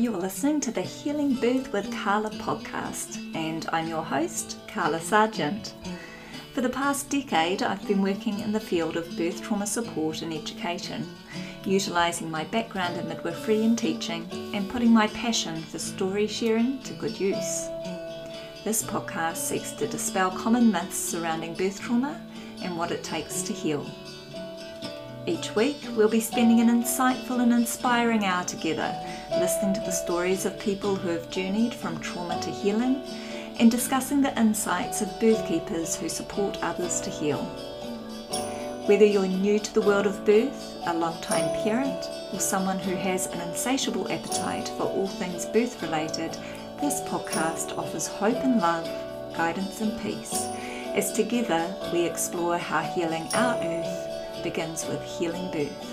You are listening to the Healing Birth with Carla podcast, and I'm your host, Carla Sargent. For the past decade, I've been working in the field of birth trauma support and education, utilising my background in midwifery and teaching, and putting my passion for story sharing to good use. This podcast seeks to dispel common myths surrounding birth trauma and what it takes to heal. Each week, we'll be spending an insightful and inspiring hour together, listening to the stories of people who have journeyed from trauma to healing and discussing the insights of birth keepers who support others to heal. Whether you're new to the world of birth, a long-time parent, or someone who has an insatiable appetite for all things birth related, this podcast offers hope and love, guidance and peace, as together we explore how healing our earth begins with healing birth.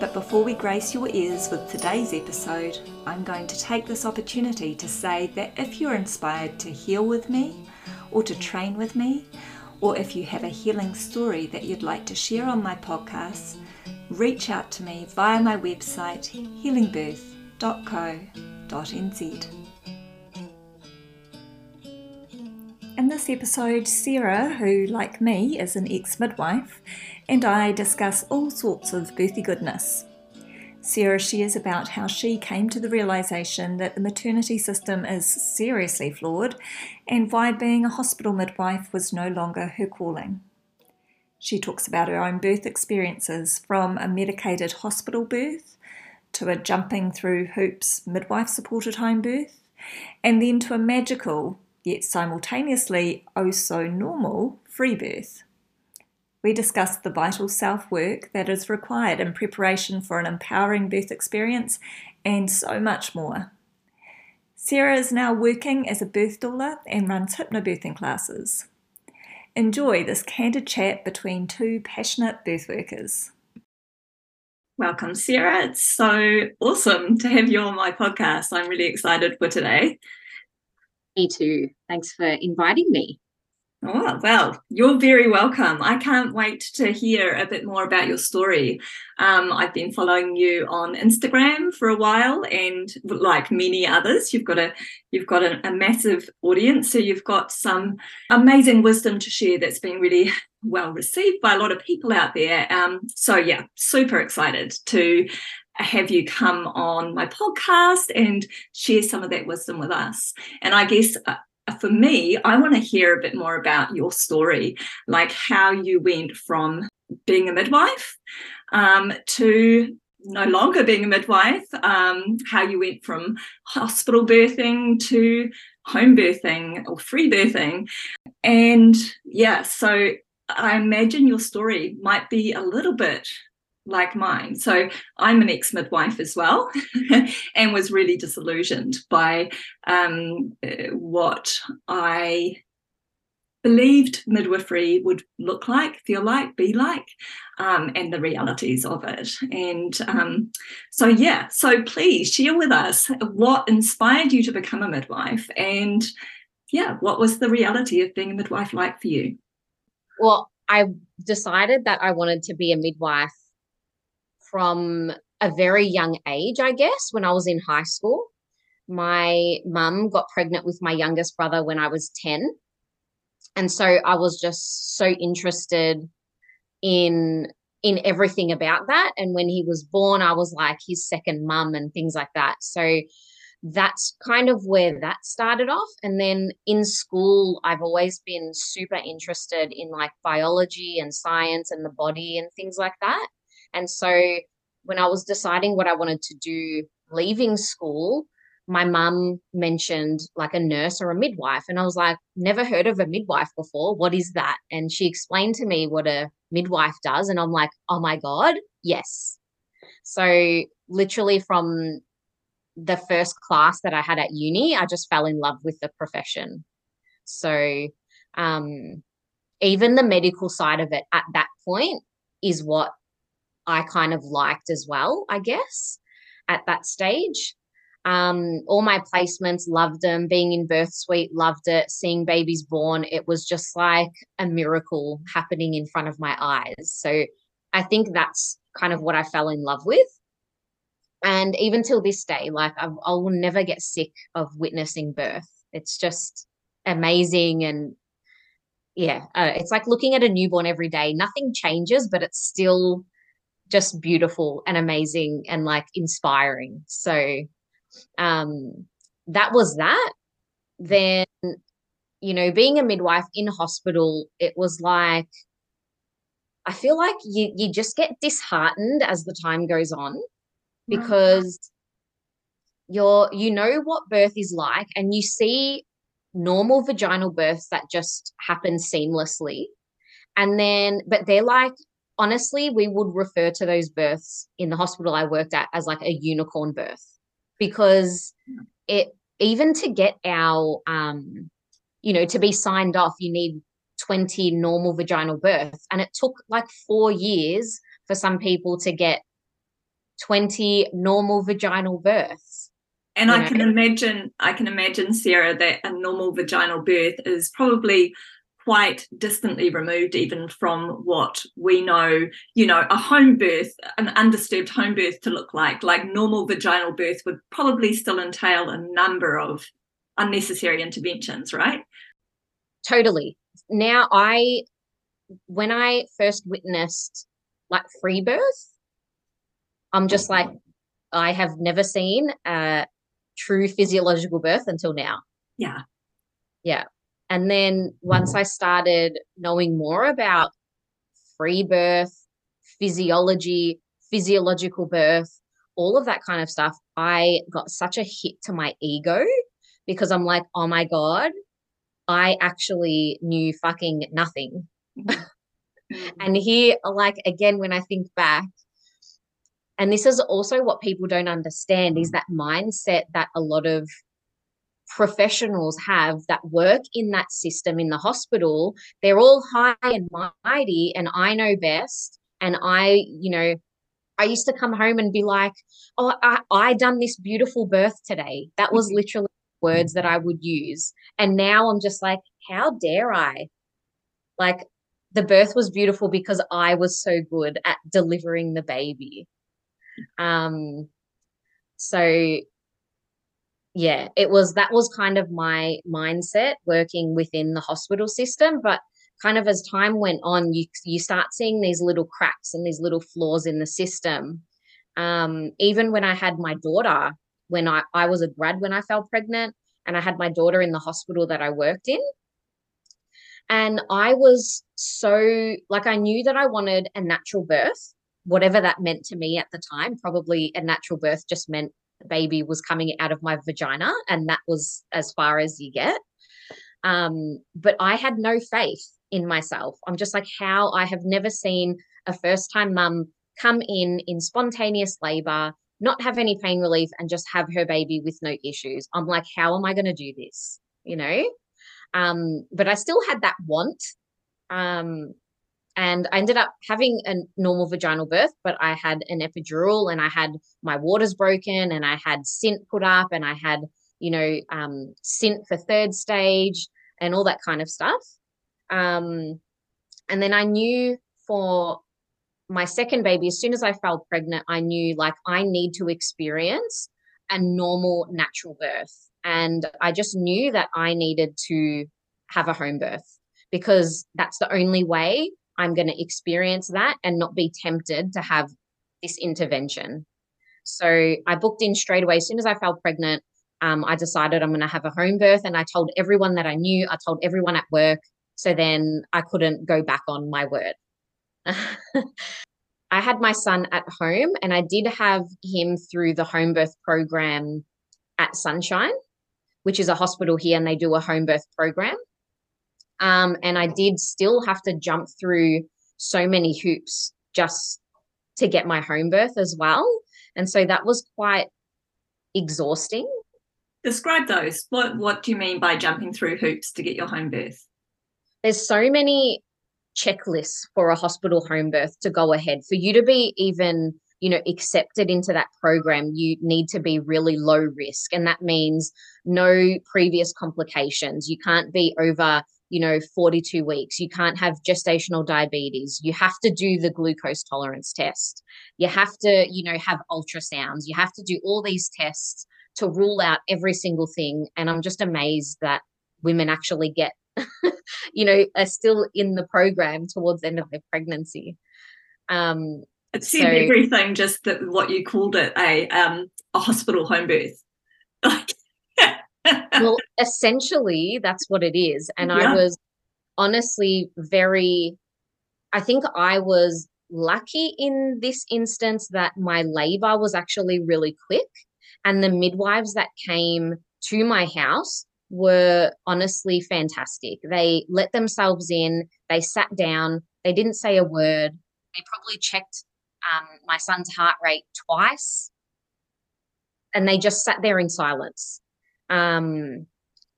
But before we grace your ears with today's episode, I'm going to take this opportunity to say that if you're inspired to heal with me, or to train with me, or if you have a healing story that you'd like to share on my podcast, reach out to me via my website healingbirth.co.nz. In this episode, Sarah, who, like me, is an ex midwife, and I discuss all sorts of birthy goodness. Sarah shares about how she came to the realization that the maternity system is seriously flawed and why being a hospital midwife was no longer her calling. She talks about her own birth experiences from a medicated hospital birth to a jumping through hoops midwife supported home birth, and then to a magical yet simultaneously oh so normal free birth. We discussed the vital self work that is required in preparation for an empowering birth experience and so much more. Sarah is now working as a birth doula and runs hypnobirthing classes. Enjoy this candid chat between two passionate birth workers. Welcome, Sarah. It's so awesome to have you on my podcast. I'm really excited for today. Me too. Thanks for inviting me. Oh, well, you're very welcome. I can't wait to hear a bit more about your story. Um, I've been following you on Instagram for a while, and like many others, you've got a you've got a, a massive audience. So you've got some amazing wisdom to share that's been really well received by a lot of people out there. Um, so yeah, super excited to have you come on my podcast and share some of that wisdom with us. And I guess uh, for me, I want to hear a bit more about your story, like how you went from being a midwife um, to no longer being a midwife, um, how you went from hospital birthing to home birthing or free birthing. And yeah, so I imagine your story might be a little bit like mine. So I'm an ex midwife as well, and was really disillusioned by um, what I believed midwifery would look like, feel like, be like, um, and the realities of it. And um, so, yeah, so please share with us what inspired you to become a midwife and, yeah, what was the reality of being a midwife like for you? Well, I decided that I wanted to be a midwife from a very young age, I guess, when I was in high school. My mum got pregnant with my youngest brother when I was 10. And so I was just so interested in in everything about that and when he was born I was like his second mum and things like that. So that's kind of where that started off and then in school I've always been super interested in like biology and science and the body and things like that. And so when I was deciding what I wanted to do leaving school, my mum mentioned like a nurse or a midwife. And I was like, never heard of a midwife before. What is that? And she explained to me what a midwife does. And I'm like, oh my God, yes. So, literally, from the first class that I had at uni, I just fell in love with the profession. So, um, even the medical side of it at that point is what I kind of liked as well, I guess, at that stage. Um, all my placements, loved them. Being in birth suite, loved it. Seeing babies born, it was just like a miracle happening in front of my eyes. So I think that's kind of what I fell in love with. and even till this day like I, I will never get sick of witnessing birth it's just amazing and yeah uh, it's like looking at a newborn every day nothing changes but it's still just beautiful and amazing and like inspiring. So um that was that. Then you know being a midwife in hospital it was like i feel like you you just get disheartened as the time goes on because you're you know what birth is like and you see normal vaginal births that just happen seamlessly. And then but they're like honestly we would refer to those births in the hospital i worked at as like a unicorn birth because it even to get our um you know to be signed off you need 20 normal vaginal births and it took like 4 years for some people to get 20 normal vaginal births. And I know? can imagine, I can imagine, Sarah, that a normal vaginal birth is probably quite distantly removed even from what we know you know a home birth an undisturbed home birth to look like like normal vaginal birth would probably still entail a number of unnecessary interventions right totally now i when i first witnessed like free birth I'm just like, I have never seen a true physiological birth until now. Yeah. Yeah. And then once I started knowing more about free birth, physiology, physiological birth, all of that kind of stuff, I got such a hit to my ego because I'm like, oh my God, I actually knew fucking nothing. Mm-hmm. and here, like, again, when I think back, and this is also what people don't understand is that mindset that a lot of professionals have that work in that system in the hospital. They're all high and mighty, and I know best. And I, you know, I used to come home and be like, "Oh, I, I done this beautiful birth today." That was mm-hmm. literally words that I would use. And now I'm just like, "How dare I?" Like the birth was beautiful because I was so good at delivering the baby. Um, so yeah, it was that was kind of my mindset working within the hospital system, but kind of as time went on, you you start seeing these little cracks and these little flaws in the system. Um, even when I had my daughter, when I, I was a grad when I fell pregnant, and I had my daughter in the hospital that I worked in. And I was so like I knew that I wanted a natural birth whatever that meant to me at the time. Probably a natural birth just meant baby was coming out of my vagina, and that was as far as you get. Um, but I had no faith in myself. I'm just like, how I have never seen a first time mum come in in spontaneous labor, not have any pain relief, and just have her baby with no issues. I'm like, how am I going to do this? You know? Um, but I still had that want. Um, and I ended up having a normal vaginal birth, but I had an epidural and I had my waters broken and I had Synt put up and I had, you know, um, Synt for third stage and all that kind of stuff. Um, and then I knew for my second baby, as soon as I fell pregnant, I knew like I need to experience a normal natural birth. And I just knew that I needed to have a home birth because that's the only way I'm going to experience that and not be tempted to have this intervention. So I booked in straight away. As soon as I fell pregnant, um, I decided I'm going to have a home birth. And I told everyone that I knew, I told everyone at work. So then I couldn't go back on my word. I had my son at home and I did have him through the home birth program at Sunshine, which is a hospital here, and they do a home birth program. Um, and I did still have to jump through so many hoops just to get my home birth as well. And so that was quite exhausting. Describe those. What what do you mean by jumping through hoops to get your home birth? There's so many checklists for a hospital home birth to go ahead. For you to be even, you know, accepted into that program, you need to be really low risk. And that means no previous complications. You can't be over you know 42 weeks. You can't have gestational diabetes. You have to do the glucose tolerance test. You have to you know have ultrasounds. You have to do all these tests to rule out every single thing. And i'm just amazed that women actually get you know are still in the program towards the end of their pregnancy. Um it said so, everything just that what you called it a um a hospital home birth. Like well, essentially, that's what it is. And yeah. I was honestly very, I think I was lucky in this instance that my labor was actually really quick. And the midwives that came to my house were honestly fantastic. They let themselves in, they sat down, they didn't say a word. They probably checked um, my son's heart rate twice and they just sat there in silence. Um,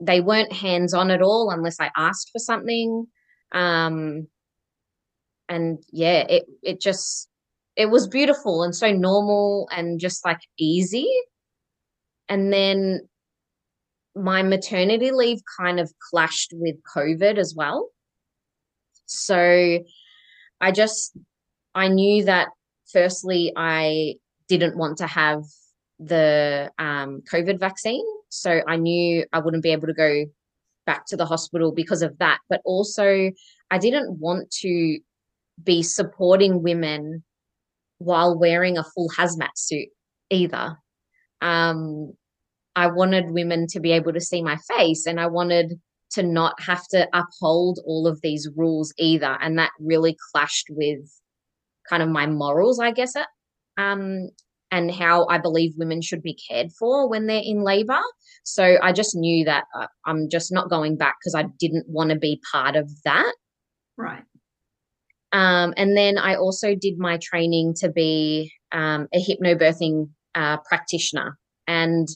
they weren't hands on at all unless I asked for something. Um, and yeah, it it just it was beautiful and so normal and just like easy. And then my maternity leave kind of clashed with COVID as well. So I just I knew that firstly I didn't want to have the um, COVID vaccine. So I knew I wouldn't be able to go back to the hospital because of that. But also, I didn't want to be supporting women while wearing a full hazmat suit either. Um, I wanted women to be able to see my face and I wanted to not have to uphold all of these rules either. And that really clashed with kind of my morals, I guess, um, and how I believe women should be cared for when they're in labor. So I just knew that uh, I'm just not going back because I didn't want to be part of that. Right. Um, and then I also did my training to be um, a hypnobirthing uh, practitioner. And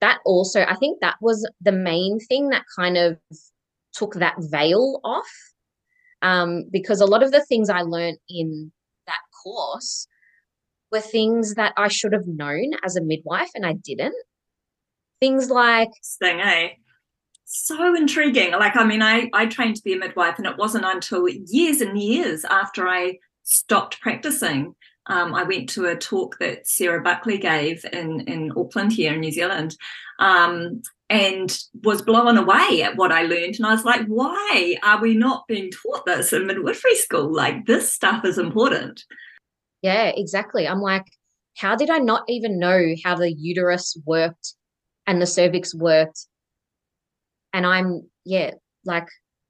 that also, I think that was the main thing that kind of took that veil off. Um, because a lot of the things I learned in that course were things that I should have known as a midwife and I didn't. Things like thing, eh? So intriguing. Like, I mean, I, I trained to be a midwife, and it wasn't until years and years after I stopped practicing. Um, I went to a talk that Sarah Buckley gave in, in Auckland here in New Zealand um, and was blown away at what I learned. And I was like, why are we not being taught this in midwifery school? Like, this stuff is important. Yeah, exactly. I'm like, how did I not even know how the uterus worked and the cervix worked? And I'm, yeah, like,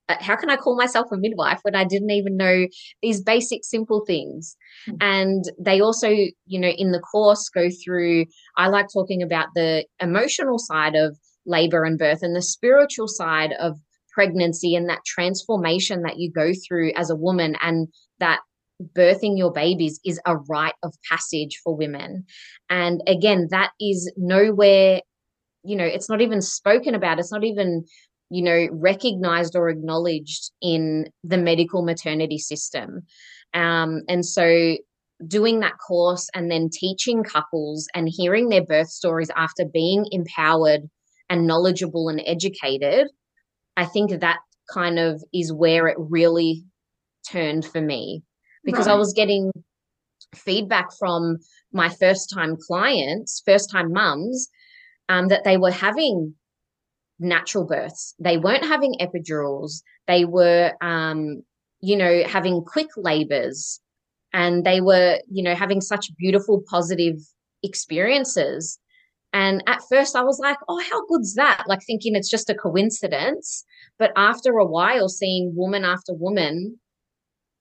uh, how can I call myself a midwife when I didn't even know these basic, simple things? Mm-hmm. And they also, you know, in the course go through, I like talking about the emotional side of labor and birth and the spiritual side of pregnancy and that transformation that you go through as a woman and that birthing your babies is a rite of passage for women. And again, that is nowhere, you know, it's not even spoken about. It's not even, you know, recognized or acknowledged in the medical maternity system. Um, and so doing that course and then teaching couples and hearing their birth stories after being empowered and knowledgeable and educated, I think that kind of is where it really turned for me because right. I was getting feedback from my first time clients, first time mums, um, that they were having natural births. They weren't having epidurals. They were, um, you know, having quick labors and they were, you know, having such beautiful, positive experiences. And at first I was like, oh, how good's that? Like thinking it's just a coincidence. But after a while, seeing woman after woman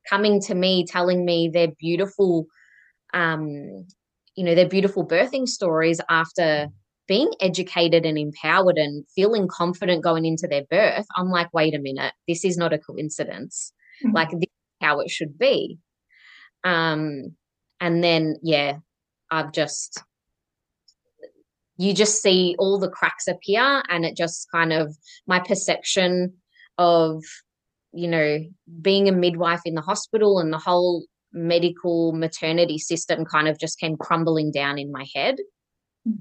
coming to me telling me their beautiful um you know their beautiful birthing stories after being educated and empowered and feeling confident going into their birth i'm like wait a minute. This is not a coincidence. Mm-hmm. like this is how it should be. Um and then yeah i've just you just see all the cracks appear and it just kind of my perception of you know, being a midwife in the hospital and the whole medical maternity system kind of just came crumbling down in my head. Mm.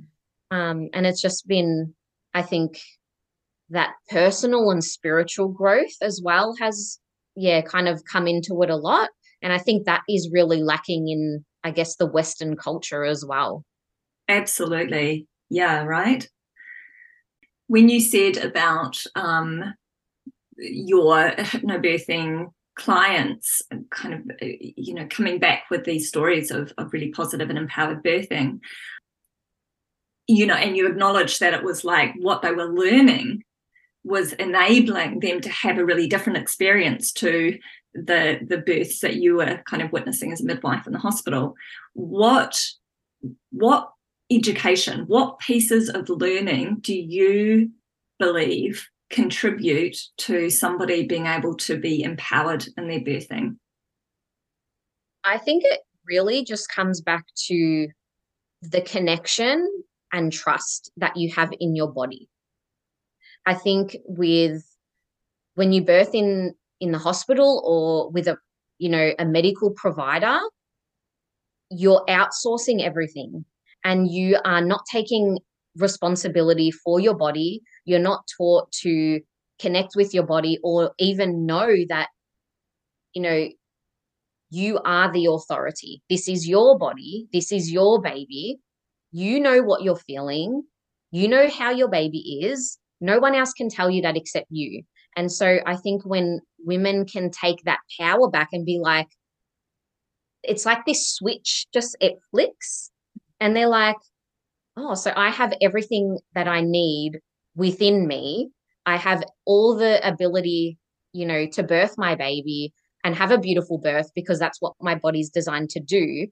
Um, and it's just been, I think, that personal and spiritual growth as well has yeah kind of come into it a lot and i think that is really lacking in i guess the western culture as well absolutely yeah right when you said about um, your hypnobirthing clients kind of uh, you know coming back with these stories of, of really positive and empowered birthing you know and you acknowledge that it was like what they were learning was enabling them to have a really different experience to the the births that you were kind of witnessing as a midwife in the hospital. What what education what pieces of learning do you believe contribute to somebody being able to be empowered in their birthing? I think it really just comes back to the connection and trust that you have in your body. I think with when you birth in in the hospital or with a you know a medical provider, you're outsourcing everything and you are not taking responsibility for your body. You're not taught to connect with your body or even know that you know you are the authority. This is your body. This is your baby. You know what you're feeling. You know how your baby is. No one else can tell you that except you. And so I think when women can take that power back and be like, it's like this switch just it flicks and they're like, oh, so I have everything that I need within me. I have all the ability, you know, to birth my baby and have a beautiful birth because that's what my body's designed to do.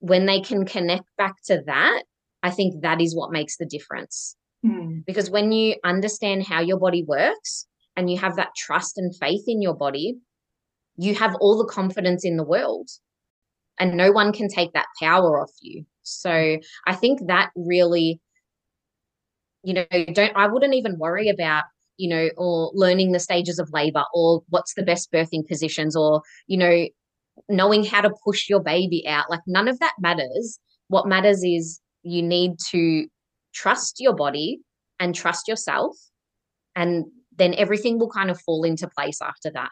When they can connect back to that, I think that is what makes the difference. Mm. Because when you understand how your body works and you have that trust and faith in your body, you have all the confidence in the world and no one can take that power off you. So I think that really, you know, don't, I wouldn't even worry about, you know, or learning the stages of labor or what's the best birthing positions or, you know, knowing how to push your baby out. Like none of that matters. What matters is you need to trust your body and trust yourself and then everything will kind of fall into place after that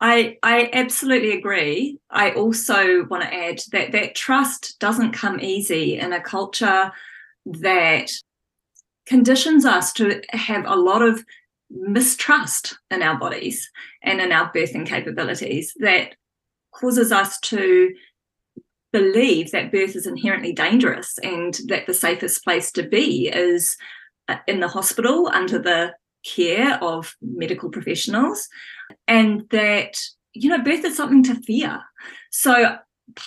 I, I absolutely agree. I also want to add that that trust doesn't come easy in a culture that conditions us to have a lot of mistrust in our bodies and in our birthing capabilities that causes us to believe that birth is inherently dangerous and that the safest place to be is uh, in the hospital under the care of medical professionals and that you know birth is something to fear. So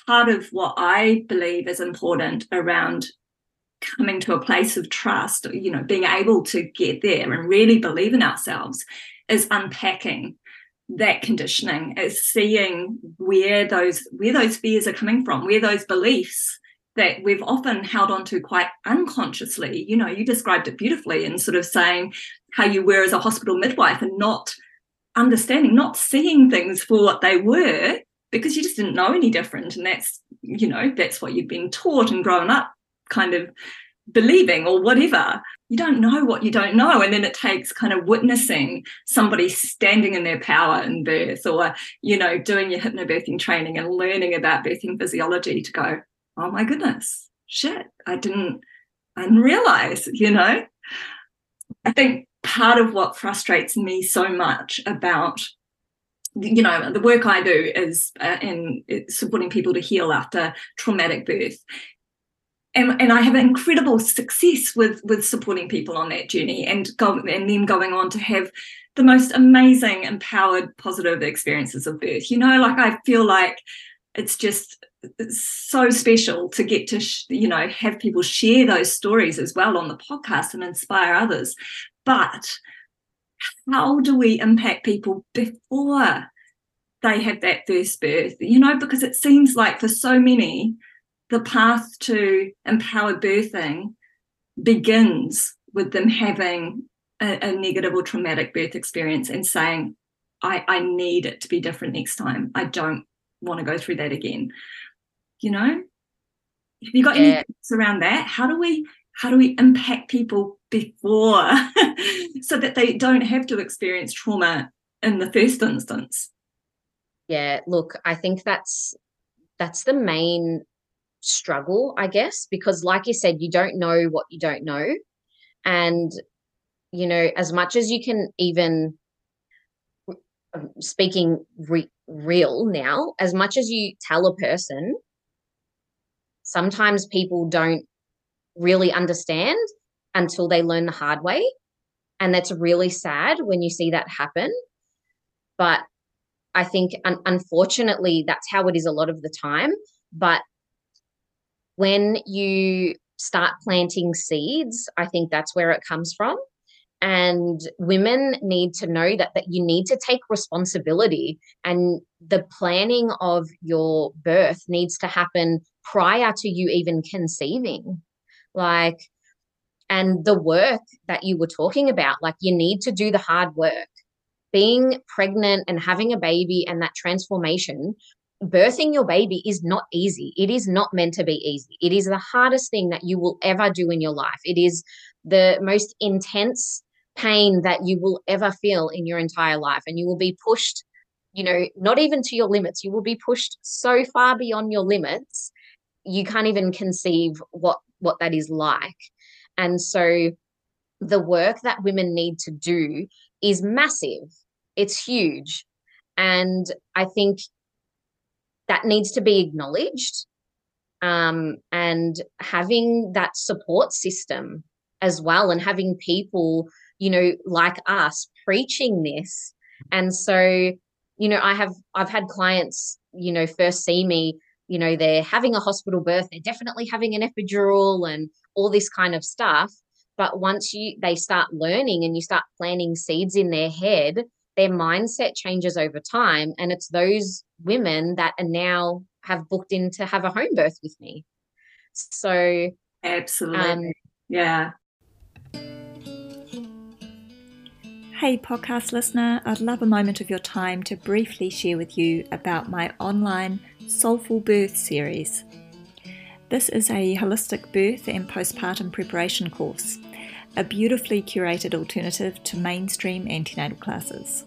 part of what i believe is important around coming to a place of trust you know being able to get there and really believe in ourselves is unpacking that conditioning is seeing where those where those fears are coming from where those beliefs that we've often held on to quite unconsciously. You know you described it beautifully in sort of saying how you were as a hospital midwife and not understanding not seeing things for what they were because you just didn't know any different. And that's you know that's what you've been taught and grown up kind of believing or whatever. You don't know what you don't know. And then it takes kind of witnessing somebody standing in their power in birth or you know doing your hypnobirthing training and learning about birthing physiology to go oh my goodness shit i didn't i didn't realize you know? I think part of what frustrates me so much about you know the work i do is uh, in supporting people to heal after traumatic birth and, and I have incredible success with with supporting people on that journey and go and them going on to have the most amazing, empowered, positive experiences of birth. You know, like I feel like it's just so special to get to sh- you know have people share those stories as well on the podcast and inspire others. But how do we impact people before they have that first birth? You know, because it seems like for so many the path to empowered birthing begins with them having a, a, negative or traumatic birth experience and saying, I, I need it to be different next time. I don't want to go through that again. You know? Have you got yeah. any thoughts around that? How do we how do we impact people before so that they don't have to experience trauma in the first instance. Yeah look i think that's that's the main struggle i guess because like you said you don't know what you don't know. And you know as much as you can even um, speaking re- real now as much as you tell a person sometimes people don't really understand until they learn the hard way and that's really sad when you see that happen but I think, un- unfortunately, that's how it is a lot of the time. But when you start planting seeds, I think that's where it comes from. And women need to know that, that you need to take responsibility and the planning of your birth needs to happen prior to you even conceiving. Like, and the work that you were talking about, like, you need to do the hard work being pregnant and having a baby and that transformation birthing your baby is not easy. It is not meant to be easy. It is the hardest thing that you will ever do in your life. It is the most intense pain that you will ever feel in your entire life. And you will be pushed, you know, not even to your limits. You will be pushed so far beyond your limits, you can't even conceive what what that is like. And so the work that women need to do is massive it's huge. And I think that needs to be acknowledged. Um, and having that support system as well, and having people, you know, like us preaching this. And so, you know, I have I've had clients, you know, first see me, you know, they're having a hospital birth, they're definitely having an epidural and all this kind of stuff. But once you they start learning and you start planting seeds in their head their mindset changes over time. And it's those women that are now have booked in to have a home birth with me. So, absolutely. Um, yeah. Hey, podcast listener, I'd love a moment of your time to briefly share with you about my online Soulful Birth series. This is a holistic birth and postpartum preparation course a beautifully curated alternative to mainstream antenatal classes.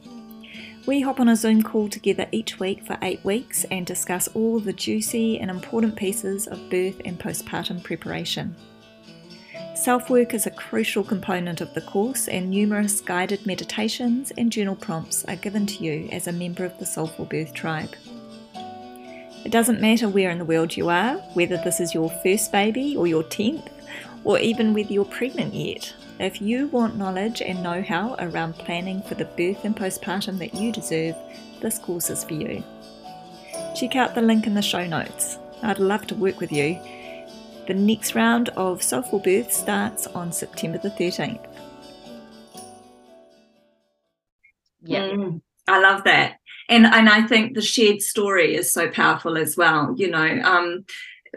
We hop on a Zoom call together each week for eight weeks and discuss all the juicy and important pieces of birth and postpartum preparation. Self work is a crucial component of the course, and numerous guided meditations and journal prompts are given to you as a member of the Soulful Birth Tribe. It doesn't matter where in the world you are, whether this is your first baby or your 10th, or even whether you're pregnant yet. If you want knowledge and know how around planning for the birth and postpartum that you deserve, this course is for you. Check out the link in the show notes. I'd love to work with you. The next round of Soulful Birth starts on September the 13th. Yeah. Mm, I love that. And and I think the shared story is so powerful as well. You know, um,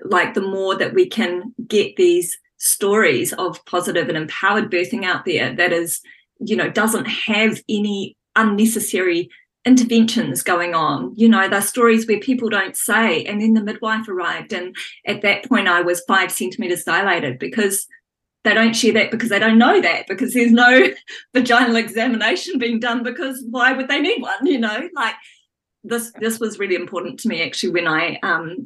like the more that we can get these stories of positive and empowered birthing out there that is, you know, doesn't have any unnecessary interventions going on. You know, there's stories where people don't say, and then the midwife arrived, and at that point I was five centimeters dilated because they don't share that because they don't know that because there's no vaginal examination being done because why would they need one? You know, like this this was really important to me actually when I um,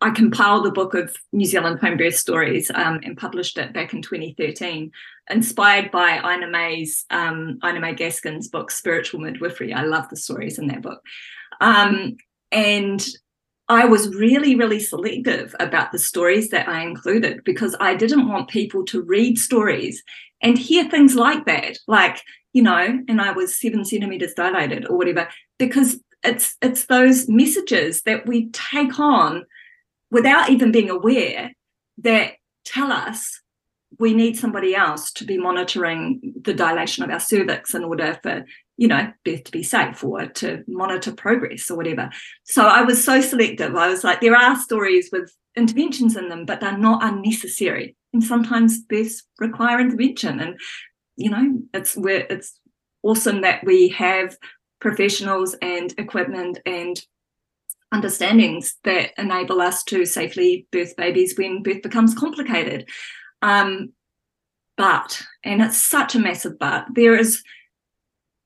I compiled a book of New Zealand home birth stories um, and published it back in 2013, inspired by Ina May's um, Ina May Gaskin's book Spiritual Midwifery. I love the stories in that book, um, and I was really really selective about the stories that I included because I didn't want people to read stories and hear things like that, like you know, and I was seven centimeters dilated or whatever, because it's it's those messages that we take on without even being aware that tell us we need somebody else to be monitoring the dilation of our cervix in order for you know birth to be safe or to monitor progress or whatever. So i was so selective. I was like there are stories with interventions in them but they're not unnecessary. And sometimes births require intervention. And you know it's where it's awesome that we have professionals and equipment and understandings that enable us to safely birth babies when birth becomes complicated. Um, but, and it's such a massive but, there is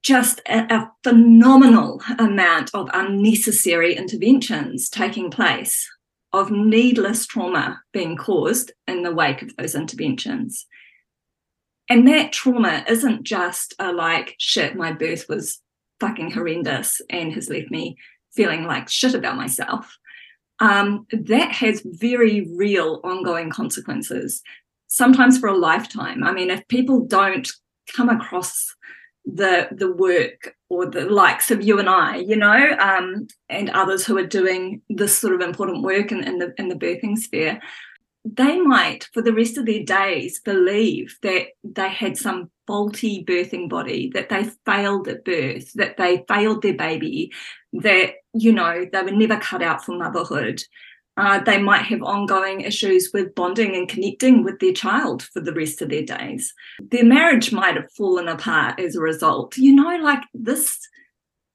just a, a phenomenal amount of unnecessary interventions taking place, of needless trauma being caused in the wake of those interventions. And that trauma isn't just a like, shit, my birth was fucking horrendous and has left me feeling like shit about myself. Um, that has very real ongoing consequences, sometimes for a lifetime. I mean, if people don't come across the the work or the likes of you and I, you know, um, and others who are doing this sort of important work in, in the in the birthing sphere, they might for the rest of their days believe that they had some faulty birthing body, that they failed at birth, that they failed their baby, that you know they were never cut out for motherhood. Uh, they might have ongoing issues with bonding and connecting with their child for the rest of their days. Their marriage might have fallen apart as a result. You know, like this,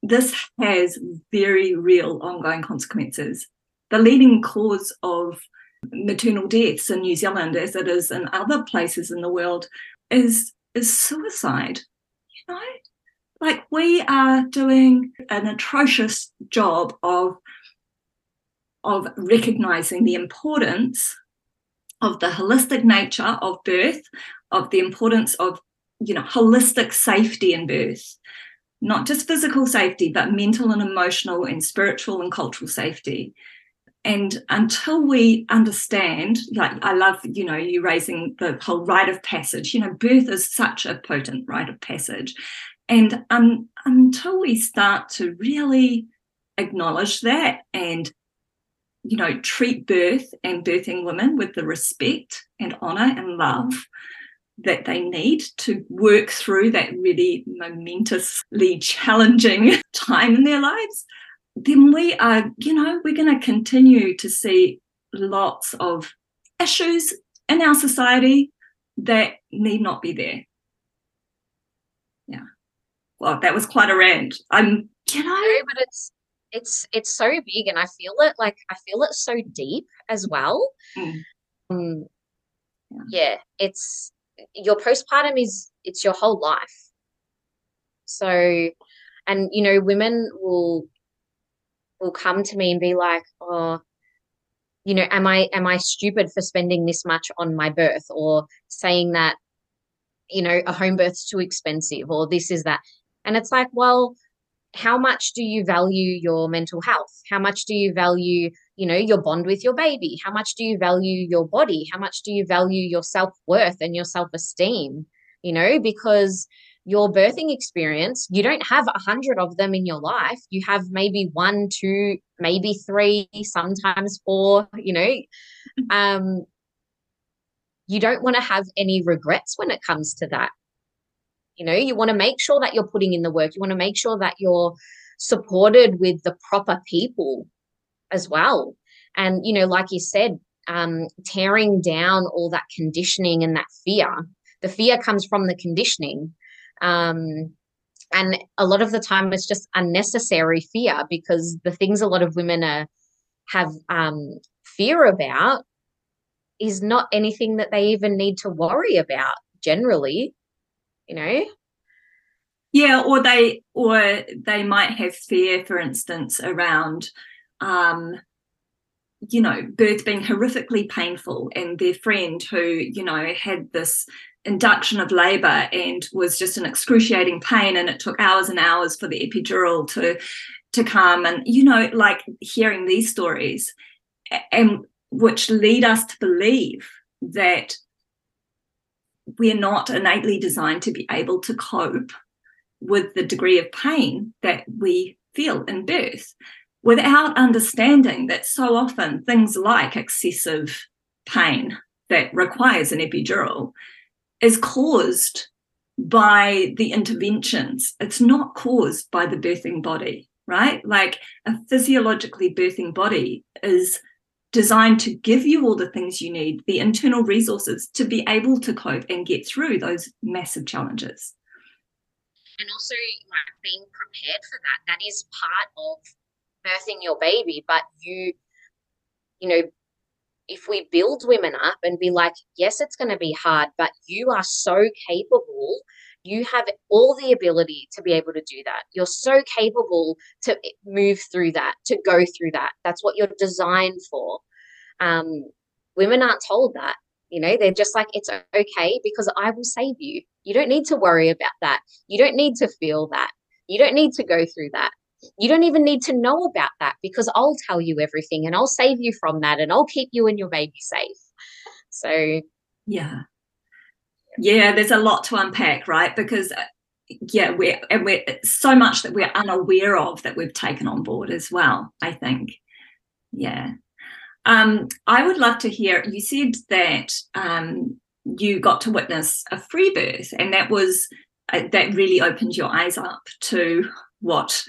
this has very real ongoing consequences. The leading cause of maternal deaths in New Zealand, as it is in other places in the world, is is suicide. You know, like we are doing an atrocious job of of recognizing the importance of the holistic nature of birth, of the importance of, you know, holistic safety in birth, not just physical safety, but mental and emotional and spiritual and cultural safety. And until we understand, like I love, you know, you raising the whole rite of passage, you know, birth is such a potent rite of passage. And um, until we start to really acknowledge that and you know, treat birth and birthing women with the respect and honor and love that they need to work through that really momentously challenging time in their lives, then we are, you know, we're going to continue to see lots of issues in our society that need not be there. Yeah. Well, that was quite a rant. I'm, you know, but it's it's it's so big and i feel it like i feel it so deep as well mm. um, yeah. yeah it's your postpartum is it's your whole life so and you know women will will come to me and be like oh you know am i am i stupid for spending this much on my birth or saying that you know a home birth's too expensive or this is that and it's like well how much do you value your mental health? How much do you value you know your bond with your baby? How much do you value your body? How much do you value your self-worth and your self-esteem? You know because your birthing experience you don't have a hundred of them in your life. You have maybe one two maybe three sometimes four you know? Mm-hmm. um you don't want to have any regrets when it comes to that you know, you want to make sure that you're putting in the work. You want to make sure that you're supported with the proper people as well. And, you know, like you said, um, tearing down all that conditioning and that fear. The fear comes from the conditioning. Um, and a lot of the time it's just unnecessary fear because the things a lot of women are have um, fear about is not anything that they even need to worry about generally you know? Yeah or they or they might have fear for instance around um you know birth being horrifically painful and their friend who you know had this induction of labor and was just an excruciating pain and it took hours and hours for the epidural to to come and you know like hearing these stories and which lead us to believe that we're not innately designed to be able to cope with the degree of pain that we feel in birth without understanding that so often things like excessive pain that requires an epidural is caused by the interventions. It's not caused by the birthing body, right? Like a physiologically birthing body is designed to give you all the things you need, the internal resources to be able to cope and get through those massive challenges. And also, like being prepared for that, that is part of birthing your baby. But you, you know, if we build women up and be like, yes, it's going to be hard, but you are so capable. You have all the ability to be able to do that. You're so capable to move through that, to go through that. That's what you're designed for. Um, women aren't told that. You know, they're just like, it's okay because I will save you. You don't need to worry about that. You don't need to feel that. You don't need to go through that you don't even need to know about that because I'll tell you everything and I'll save you from that and I'll keep you and your baby safe. So, yeah. Yeah, there's a lot to unpack, right? Because yeah, we're and we're so much that we're unaware of that we've taken on board as well, I think. Yeah. Um, I would love to hear you said that um, you got to witness a free birth, and that was uh, that really opened your eyes up to what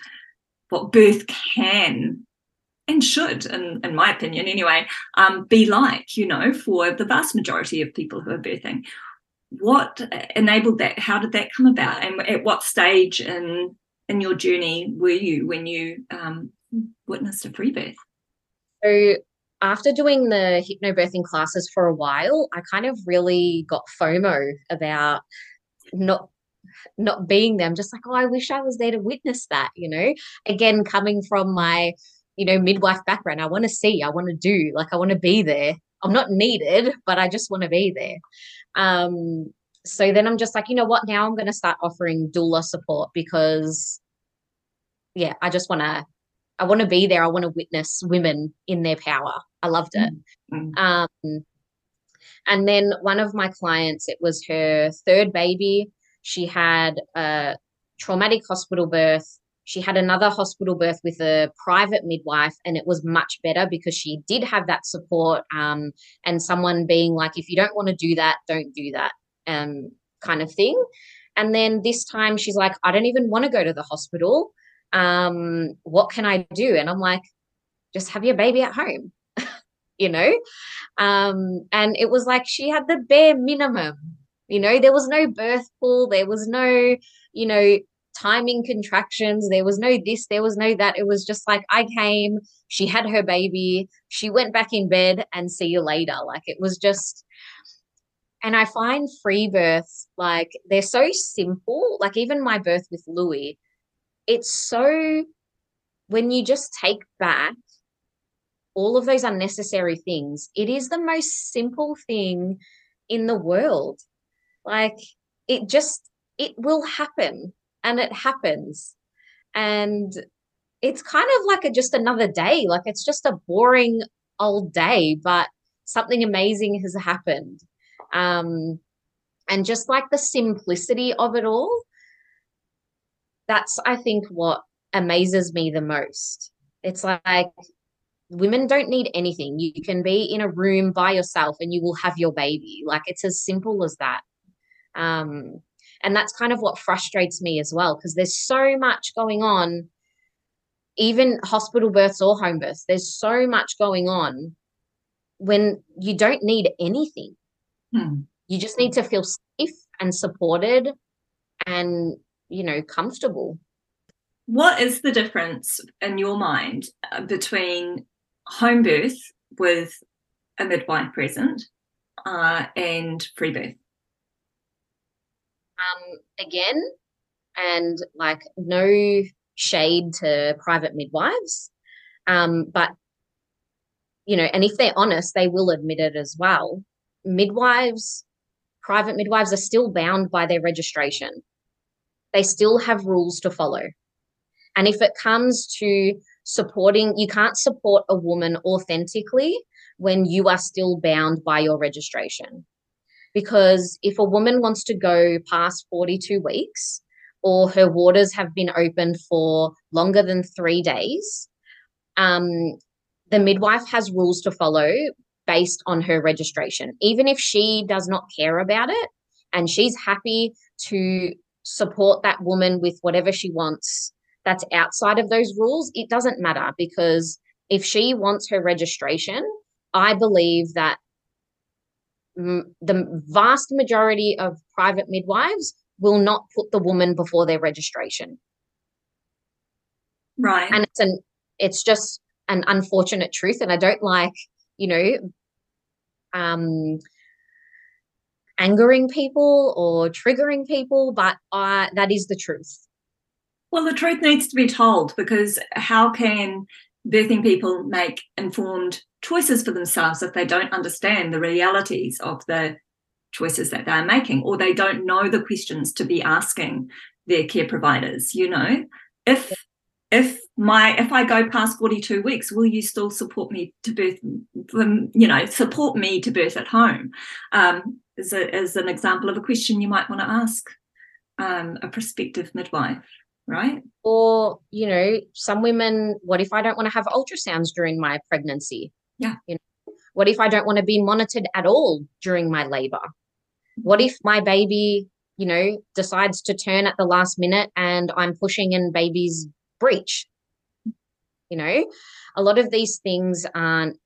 what birth can and should, in, in my opinion anyway, um, be like, you know, for the vast majority of people who are birthing. What enabled that? How did that come about? And at what stage in in your journey were you when you um, witnessed a free birth? So after doing the hypnobirthing classes for a while, I kind of really got FOMO about not not being there. I'm just like, oh, I wish I was there to witness that, you know? Again, coming from my, you know, midwife background, I want to see, I want to do, like I want to be there. I'm not needed, but I just want to be there. Um, so then I'm just like, you know what? Now I'm going to start offering doula support because, yeah, I just want to, I want to be there. I want to witness women in their power. I loved it. Mm-hmm. Um, and then one of my clients, it was her third baby. She had a traumatic hospital birth. She had another hospital birth with a private midwife, and it was much better because she did have that support um, and someone being like, if you don't want to do that, don't do that, um, kind of thing. And then this time she's like, I don't even want to go to the hospital. Um, what can I do? And I'm like, just have your baby at home, you know? Um, and it was like she had the bare minimum you know, there was no birth pool, there was no, you know, timing contractions, there was no this, there was no that. It was just like I came, she had her baby, she went back in bed and see you later. Like it was just and I find free births like they're so simple. Like even my birth with Louis, it's so when you just take back all of those unnecessary things, it is the most simple thing in the world. Like it just, it will happen and it happens. And it's kind of like a, just another day. Like it's just a boring old day, but something amazing has happened. Um, and just like the simplicity of it all, that's, I think, what amazes me the most. It's like women don't need anything. You can be in a room by yourself and you will have your baby. Like it's as simple as that. Um, and that's kind of what frustrates me as well, because there's so much going on, even hospital births or home births, there's so much going on when you don't need anything. Hmm. You just need to feel safe and supported and, you know, comfortable. What is the difference in your mind uh, between home birth with a midwife present uh, and free birth? Um, again, and like no shade to private midwives. Um, but, you know, and if they're honest, they will admit it as well. Midwives, private midwives are still bound by their registration. They still have rules to follow. And if it comes to supporting, you can't support a woman authentically when you are still bound by your registration because if a woman wants to go past 42 weeks or her waters have been opened for longer than three days, um, the midwife has rules to follow based on her registration. Even if she does not care about it and she's happy to support that woman with whatever she wants that's outside of those rules, it doesn't matter because if she wants her registration, I believe that the vast majority of private midwives will not put the woman before their registration. Right. And it's an it's just an unfortunate truth. And I don't like, you know, um, angering people or triggering people, but uh, that is the truth. Well, the truth needs to be told because how can birthing people make informed choices for themselves if they don't understand the realities of the choices that they're making or they don't know the questions to be asking their care providers you know? If if my if i go past 42 weeks will you still support me to birth you know support me to birth at home? Um as, a, as an example of a question you might want to ask um, a prospective midwife right? Or you know some women what if i don't want to have ultrasounds during my pregnancy? Yeah. You know what if i don't want to be monitored at all during my labor? What if my baby you know decides to turn at the last minute and i'm pushing in baby's breech? You know a lot of these things aren't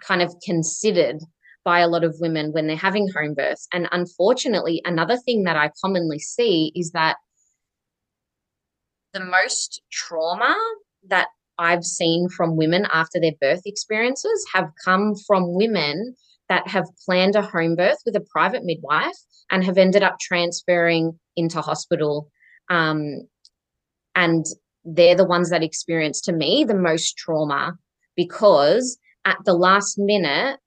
kind of considered by a lot of women when they're having home births. And unfortunately another thing that i commonly see is that the most trauma that I've seen from women after their birth experiences have come from women that have planned a home birth with a private midwife and have ended up transferring into hospital. Um, and they're the ones that experience, to me, the most trauma because at the last minute,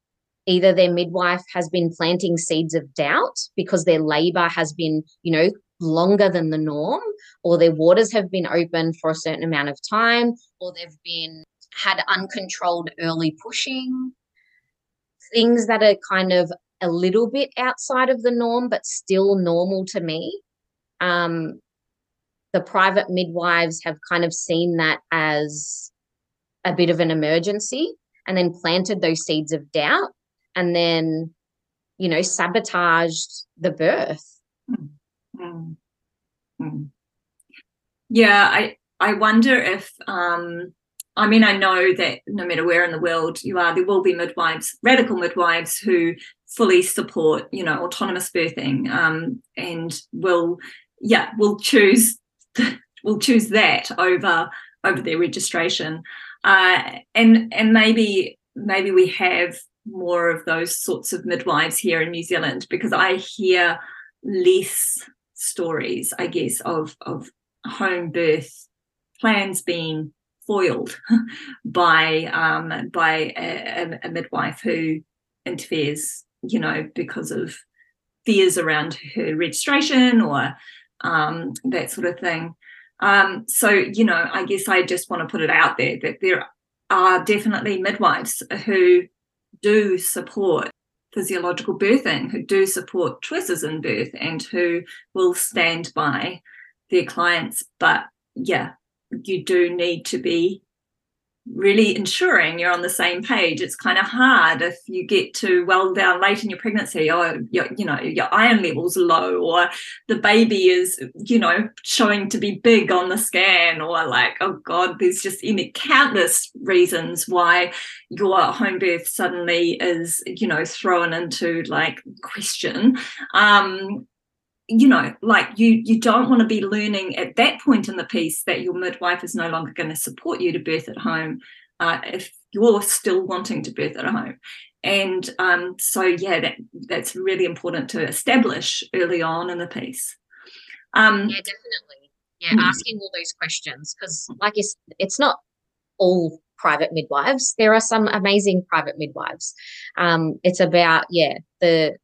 either their midwife has been planting seeds of doubt because their labor has been, you know, longer than the norm, or their waters have been open for a certain amount of time, or they've been had uncontrolled early pushing, things that are kind of a little bit outside of the norm, but still normal to me. Um, the private midwives have kind of seen that as a bit of an emergency and then planted those seeds of doubt and then, you know, sabotaged the birth. Mm. Mm. Mm. Yeah, I I wonder if um, I mean I know that no matter where in the world you are, there will be midwives, radical midwives who fully support you know autonomous birthing um, and will yeah will choose will choose that over over their registration uh, and and maybe maybe we have more of those sorts of midwives here in New Zealand because I hear less stories, I guess, of of home birth plans being foiled by um, by a, a, midwife who interferes, you know, because of fears around her registration or um, that sort of thing. Um, so, you know, I guess I just want to put it out there that there are definitely midwives who do support physiological birthing who do support choices in birth and who will stand by their clients. But yeah, you do need to be really ensuring you're on the same page. It's kind of hard if you get to well down late in your pregnancy, or your, you know your iron levels low, or the baby is you know showing to be big on the scan, or like oh god, there's just any countless reasons why your home birth suddenly is you know thrown into like question. Um, you know like you you don't want to be learning at that point in the piece that your midwife is no longer going to support you to birth at home uh, if you're still wanting to birth at home. And um, so yeah that that's really important to establish early on in the piece. Um, yeah definitely. Yeah mm-hmm. asking all those questions because like it's it's not all private midwives. There are some amazing private midwives. Um, it's about yeah the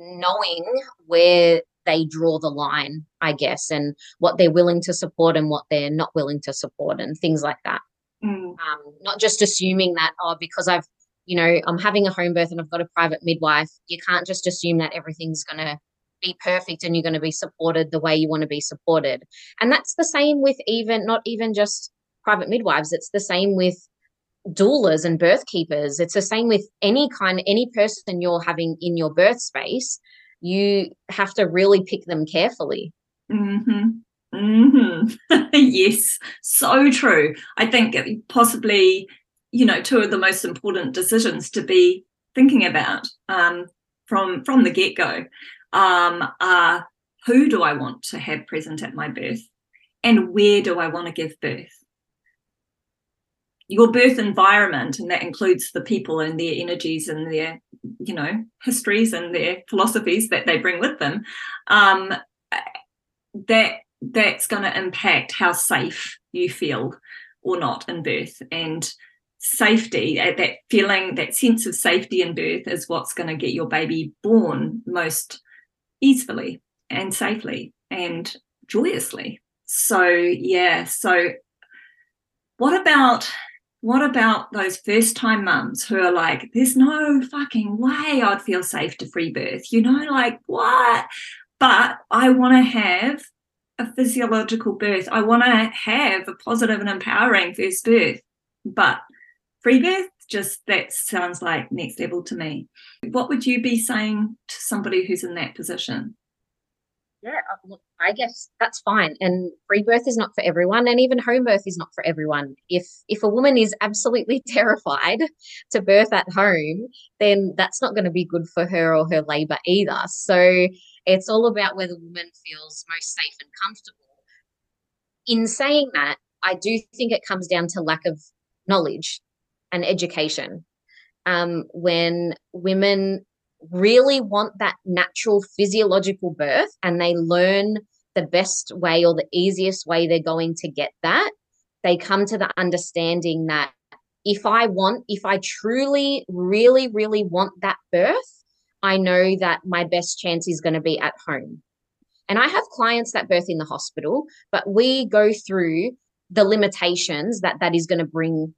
knowing where they draw the line, I guess, and what they're willing to support and what they're not willing to support, and things like that. Mm. Um, not just assuming that, oh, because I've, you know, I'm having a home birth and I've got a private midwife, you can't just assume that everything's going to be perfect and you're going to be supported the way you want to be supported. And that's the same with even, not even just private midwives, it's the same with doulas and birth keepers. It's the same with any kind, any person you're having in your birth space. You have to really pick them carefully. Mm-hmm. Mm-hmm. yes, so true. I think possibly, you know, two of the most important decisions to be thinking about um, from from the get go um, are who do I want to have present at my birth, and where do I want to give birth your birth environment and that includes the people and their energies and their you know histories and their philosophies that they bring with them um, that that's going to impact how safe you feel or not in birth. And safety that feeling that sense of safety in birth is what's going to get your baby born most easily and safely and joyously. So yeah so what about what about those first time mums who are like there's no fucking way i'd feel safe to free birth you know like what? But i want to have a physiological birth. I want to have a positive and empowering first birth. But free birth just that sounds like next level to me. What would you be saying to somebody who's in that position yeah, uh, I guess that's fine. And free birth is not for everyone, and even home birth is not for everyone. If if a woman is absolutely terrified to birth at home, then that's not going to be good for her or her labor either. So it's all about where the woman feels most safe and comfortable. In saying that, I do think it comes down to lack of knowledge and education. Um, when women really want that natural physiological birth and they learn the best way or the easiest way they're going to get that, they come to the understanding that if I want, if I truly, really, really want that birth, I know that my best chance is going to be at home. And I have clients that birth in the hospital, but we go through the limitations that that is going to bring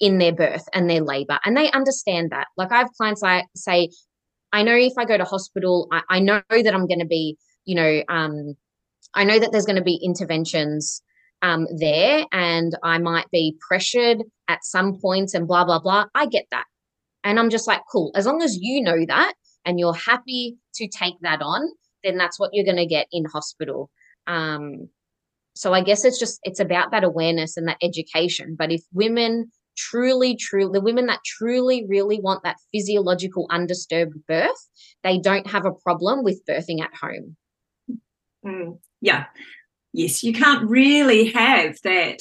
in their birth and their labor and they understand that like i have clients i say I know if I go to hospital, I, I know that I'm going to be, you know, um, I know that there's going to be interventions um, there and I might be pressured at some points and blah, blah, blah. I get that. And I'm just like, cool. As long as you know that and you're happy to take that on, then that's what you're going to get in hospital. Um, so I guess it's just, it's about that awareness and that education. But if women truly, truly, the women that truly, really want that physiological undisturbed birth, they don't have a problem with birthing at home. Mm, yeah. Yes, you can't really have that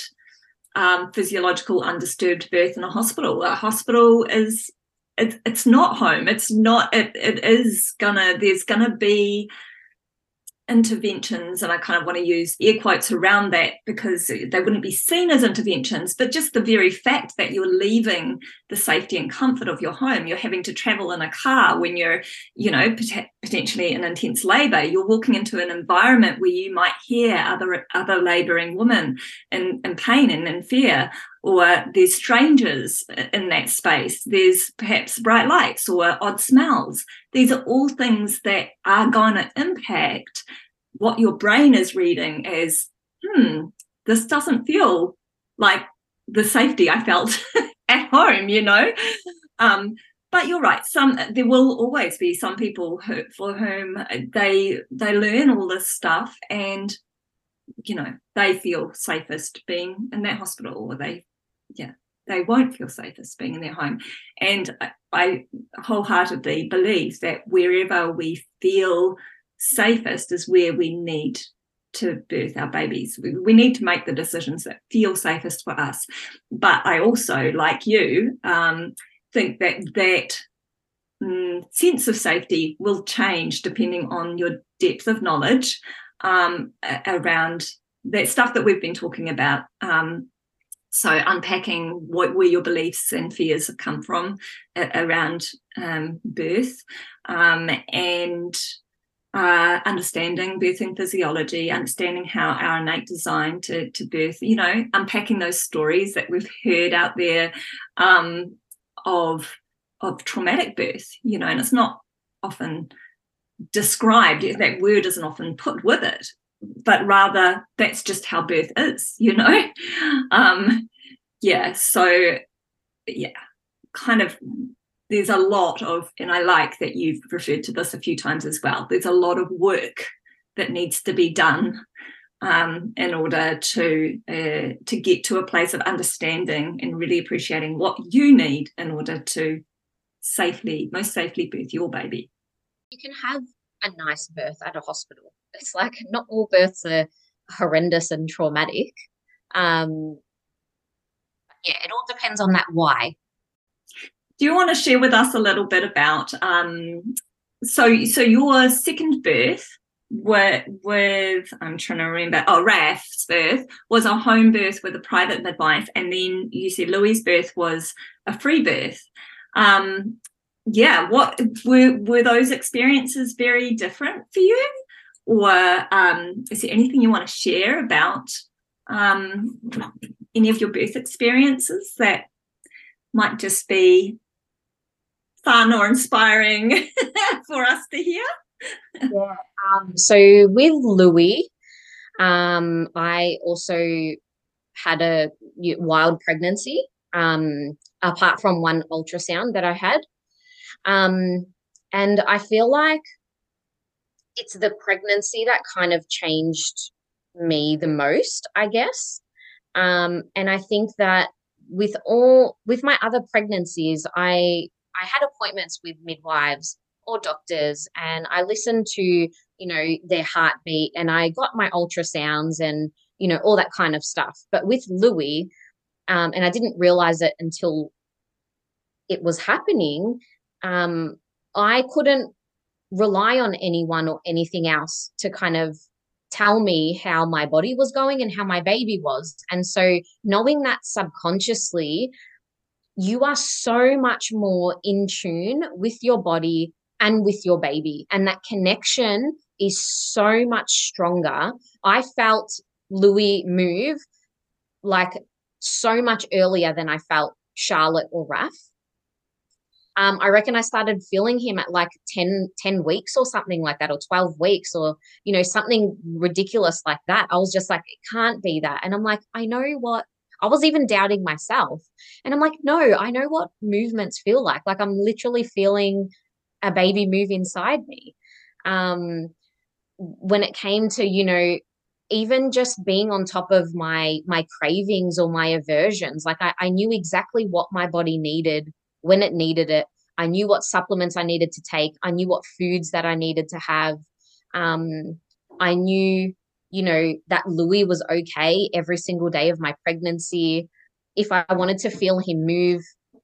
um, physiological undisturbed birth in a hospital. A hospital is it, it's not home. It's not. It it is gonna. There's gonna be interventions, and I kind of want to use air quotes around that because they wouldn't be seen as interventions, but just the very fact that you're leaving the safety and comfort of your home, you're having to travel in a car when you're, you know, pot- potentially in intense labor, you're walking into an environment where you might hear other other laboring women in, in pain and in fear, or there's strangers in that space, there's perhaps bright lights or odd smells. These are all things that are going to impact what your brain is reading as, hmm, this doesn't feel like the safety I felt at home, you know? Um, but you're right some there will always be some people who, for whom they they learn all this stuff and you know they feel safest being in that hospital or they yeah, they won't feel safest being in their home. And I, wholeheartedly believe that wherever we feel safest is where we need to birth our babies. We, we, need to make the decisions that feel safest for us. But I also, like you, um, think that that mm, sense of safety will change depending on your depth of knowledge um, around that stuff that we've been talking about. Um, so unpacking what where your beliefs and fears have come from uh, around um, birth um, and uh, understanding birthing physiology, understanding how our innate design to, to birth, you know, unpacking those stories that we've heard out there um, of of traumatic birth, you know, and it's not often described, that word isn't often put with it but rather that's just how birth is, you know? Um, yeah, so yeah, kind of there's a lot of, and I like that you've referred to this a few times as well, there's a lot of work that needs to be done um, in order to uh, to get to a place of understanding and really appreciating what you need in order to safely, most safely birth your baby. You can have a nice birth at a hospital. It's like not all births are horrendous and traumatic. Um, yeah, it all depends on that why. Do you want to share with us a little bit about um, so so your second birth with with I'm trying to remember oh Raf's birth was a home birth with a private midwife and then you said Louis' birth was a free birth um yeah what were were those experiences very different for you or um is there anything you want to share about um any of your birth experiences that might just be fun or inspiring for us to hear yeah. Um, so with Louis, um, I also had a wild pregnancy, um, apart from one ultrasound that I had. Um, and I feel like it's the pregnancy that kind of changed me the most, I guess. Um, and I think that with all with my other pregnancies, I I had appointments with midwives or doctors and I listened to, you know, their heartbeat and I got my ultrasounds and, you know, all that kind of stuff. But with Louis, um, and I didn't realize it until it was happening, um, I couldn't rely on anyone or anything else to kind of tell me how my body was going and how my baby was. And so knowing that subconsciously, you are so much more in tune with your body and with your baby. And that connection is so much stronger. I felt Louis move like so much earlier than I felt Charlotte or Raf. Um, I reckon I started feeling him at like 10, 10 weeks or something like that, or 12 weeks, or, you know, something ridiculous like that. I was just like, it can't be that. And I'm like, I know what I was even doubting myself. And I'm like, no, I know what movements feel like. Like I'm literally feeling a baby move inside me. Um, when it came to, you know, even just being on top of my my cravings or my aversions, like I, I knew exactly what my body needed when it needed it. I knew what supplements I needed to take. I knew what foods that I needed to have. Um, I knew, you know, that Louis was okay every single day of my pregnancy. If I wanted to feel him move,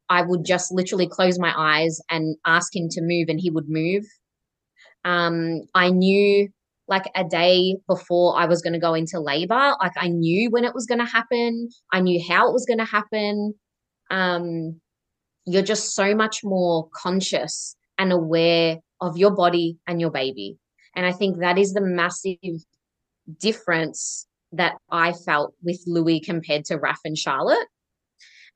I would just literally close my eyes and ask him to move, and he would move. Um, I knew like a day before I was going to go into labor, like I knew when it was going to happen, I knew how it was going to happen. Um, you're just so much more conscious and aware of your body and your baby. And I think that is the massive difference that I felt with Louis compared to Raf and Charlotte.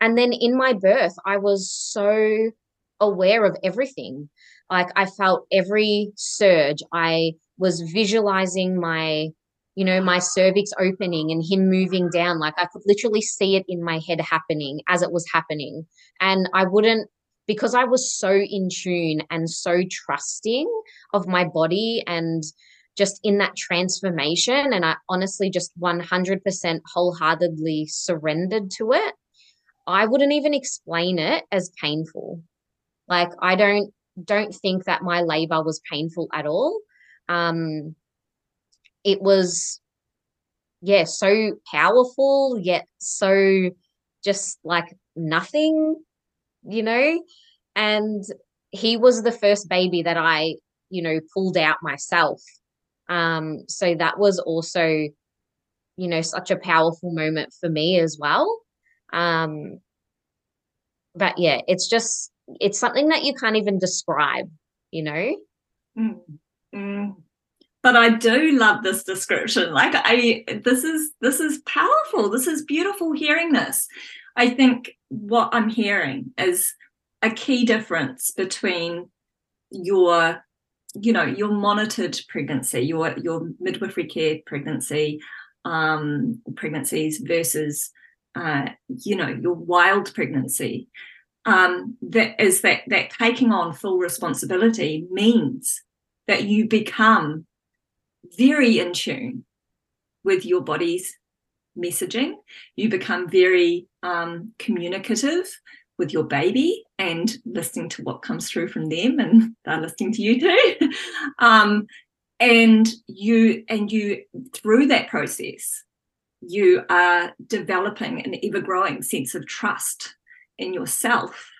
And then in my birth, I was so aware of everything. Like I felt every surge. I was visualizing my, you know, my cervix opening and him moving down. Like I could literally see it in my head happening as it was happening. And I wouldn't, because I was so in tune and so trusting of my body and just in that transformation. And I honestly just 100% wholeheartedly surrendered to it. I wouldn't even explain it as painful. Like I don't don't think that my labor was painful at all. Um it was yeah, so powerful yet so just like nothing, you know? And he was the first baby that I, you know, pulled out myself. Um so that was also you know such a powerful moment for me as well um, but yeah, it's just it's something that you can't even describe, you know. Mm. Mm. But I do love this description. Like I, this is this is powerful. This is beautiful hearing this. I think what I'm hearing is a key difference between your you know your monitored pregnancy your your midwifery care pregnancy um pregnancies versus uh, you know your wild pregnancy um, that is that that taking on full responsibility means that you become very in tune with your body's messaging you become very um, communicative with your baby and listening to what comes through from them and they're listening to you too um, and you and you through that process you are developing an ever growing sense of trust in yourself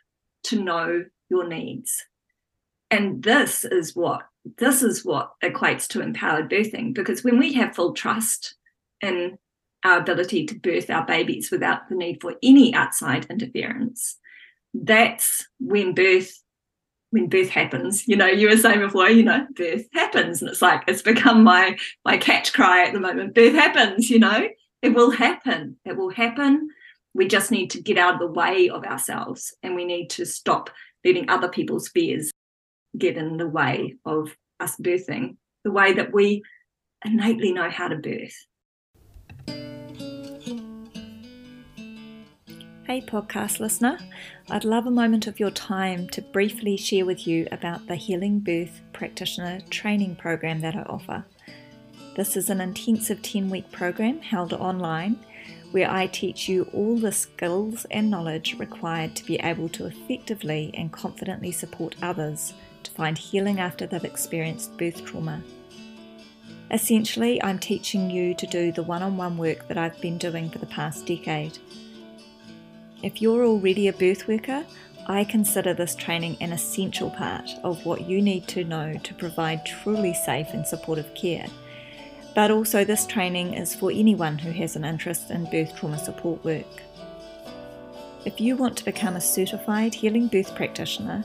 to know your needs. And this is what this is what equates to empowered birthing because when we have full trust in our ability to birth our babies without the need for any outside interference, that's when birth when birth happens. You know you were saying before you know birth happens and it's like it's become my my catch cry at the moment. Birth happens you know? It will happen. It will happen. We just need to get out of the way of ourselves and we need to stop letting other people's fears get in the way of us birthing the way that we innately know how to birth Hey, podcast listener. I'd love a moment of your time to briefly share with you about the Healing Birth Practitioner training program that I offer. This is an intensive 10 week program held online where I teach you all the skills and knowledge required to be able to effectively and confidently support others to find healing after they've experienced birth trauma. Essentially, I'm teaching you to do the one on one work that I've been doing for the past decade if you're already a birth worker, I consider this training an essential part of what you need to know to provide truly safe and supportive care. But also, this training is for anyone who has an interest in birth trauma support work. If you want to become a certified healing birth practitioner,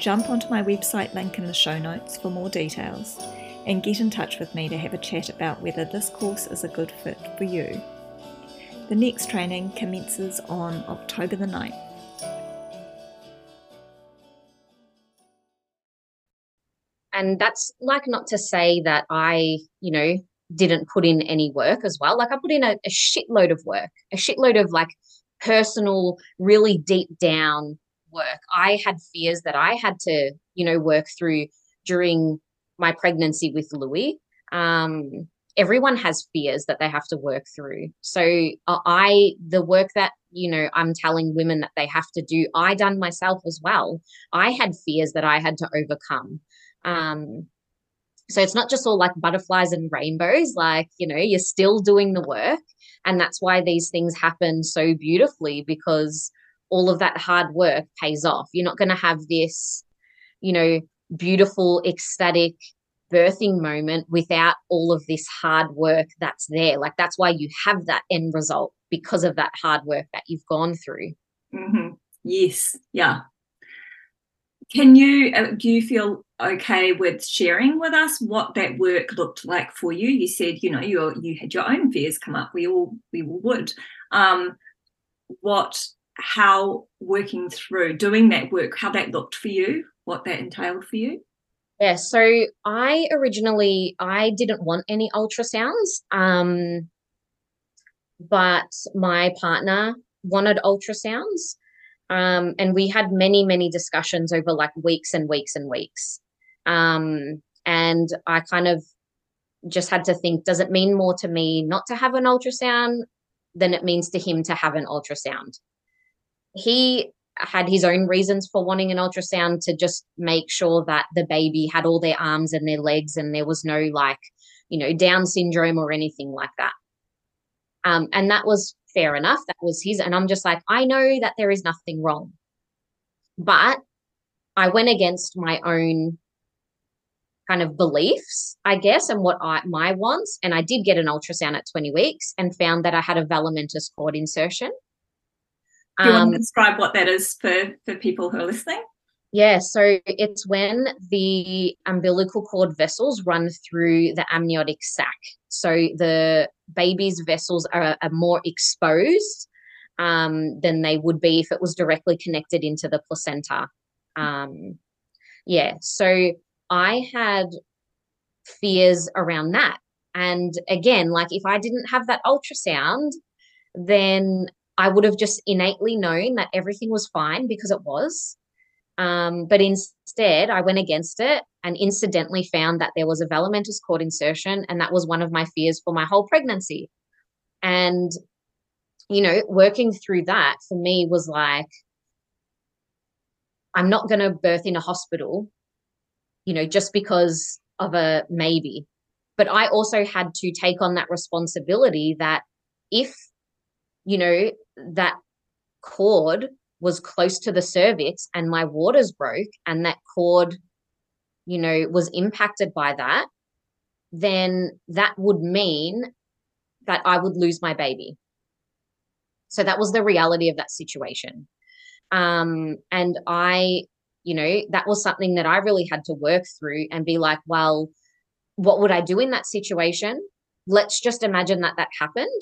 jump onto my website link in the show notes for more details and get in touch with me to have a chat about whether this course is a good fit for you. The next training commences on October the 9th. And that's like not to say that I, you know, didn't put in any work as well. Like I put in a, a shitload of work, a shitload of like personal, really deep down work. I had fears that I had to, you know, work through during my pregnancy with Louis. Um, everyone has fears that they have to work through. So uh, I, the work that you know I'm telling women that they have to do, I done myself as well. I had fears that I had to overcome. Um, so it's not just all like butterflies and rainbows. Like you know, you're still doing the work, and that's why these things happen so beautifully because all of that hard work pays off. You're not going to have this, you know, beautiful, ecstatic birthing moment without all of this hard work that's there. Like that's why you have that end result because of that hard work that you've gone through. Mm-hmm. Yes. Yeah. Can you, uh, do you feel okay with sharing with us what that work looked like for you? You said, you know, you you had your own fears come up. We all, we all would. Um, what, how working through doing that work, how that looked for you, what that entailed for you? Yeah, so I originally I didn't want any ultrasounds, um, but my partner wanted ultrasounds, um, and we had many many discussions over like weeks and weeks and weeks, um, and I kind of just had to think: does it mean more to me not to have an ultrasound than it means to him to have an ultrasound? He had his own reasons for wanting an ultrasound to just make sure that the baby had all their arms and their legs and there was no like you know down syndrome or anything like that. Um, and that was fair enough. That was his and i'm just like i know that there is nothing wrong. But i went against my own kind of beliefs i guess and what i my wants and i did get an ultrasound at 20 weeks and found that i had a velamentous cord insertion do you um, want to um, describe what that is for, for people who are listening? Yeah, so it's when the umbilical cord vessels run through the amniotic sac. So the baby's vessels are, are more exposed um, than they would be if it was directly connected into the placenta. Um, yeah, so I had fears around that. And again, like if I didn't have that ultrasound, then I would have just innately known that everything was fine because it was. Um, but instead, I went against it and incidentally found that there was a velamentous cord insertion, and that was one of my fears for my whole pregnancy. And, you know, working through that for me was like, I'm not going to birth in a hospital, you know, just because of a maybe. But I also had to take on that responsibility that if you know that cord was close to the cervix and my waters broke and that cord you know was impacted by that then that would mean that I would lose my baby. So that was the reality of that situation. Um, and I, you know, that was something that I really had to work through and be like, well, what would I do in that situation? Let's just imagine that that happened.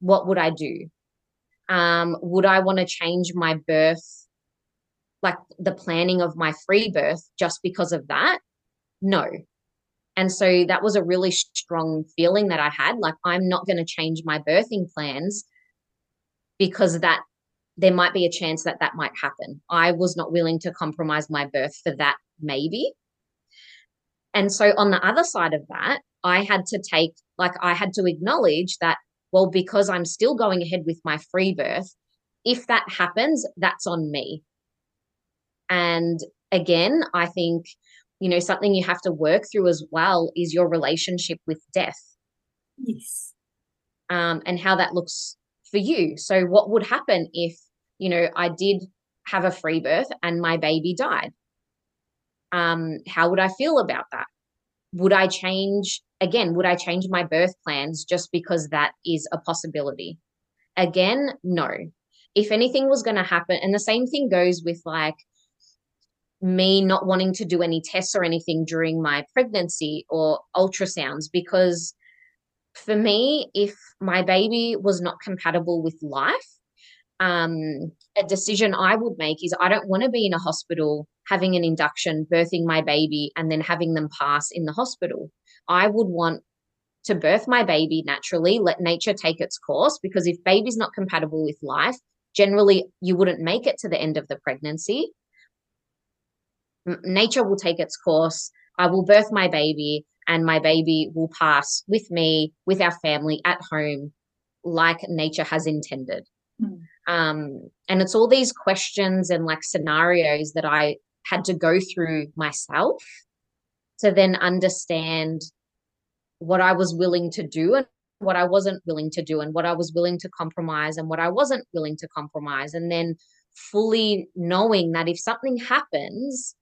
What would I do? Um, would I want to change my birth, like the planning of my free birth, just because of that? No, and so that was a really strong feeling that I had. Like, I'm not going to change my birthing plans because that there might be a chance that that might happen. I was not willing to compromise my birth for that, maybe. And so, on the other side of that, I had to take, like, I had to acknowledge that, well, because I'm still going ahead with my free birth, if that happens, that's on me. And again, I think you know something you have to work through as well is your relationship with death. Yes. Um, and how that looks for you. So what would happen if you know i did have a free birth and my baby died? Um, how would i feel about that would i change again would i change my birth plans just because that is a possibility? Again no. If anything was going to happen and the same thing goes with like me not wanting to do any tests or anything during my pregnancy or ultrasounds because for me if my baby was not compatible with life um, a decision i would make is i don't want to be in a hospital having an induction birthing my baby and then having them pass in the hospital i would want to birth my baby naturally let nature take its course because if baby's not compatible with life generally you wouldn't make it to the end of the pregnancy nature will take its course. I will birth my baby, and my baby will pass with me, with our family at home, like nature has intended. Mm. Um, and it's all these questions and like scenarios that I had to go through myself to then understand what I was willing to do and what I wasn't willing to do, and what I was willing to compromise and what I wasn't willing to compromise. And then fully knowing that if something happens,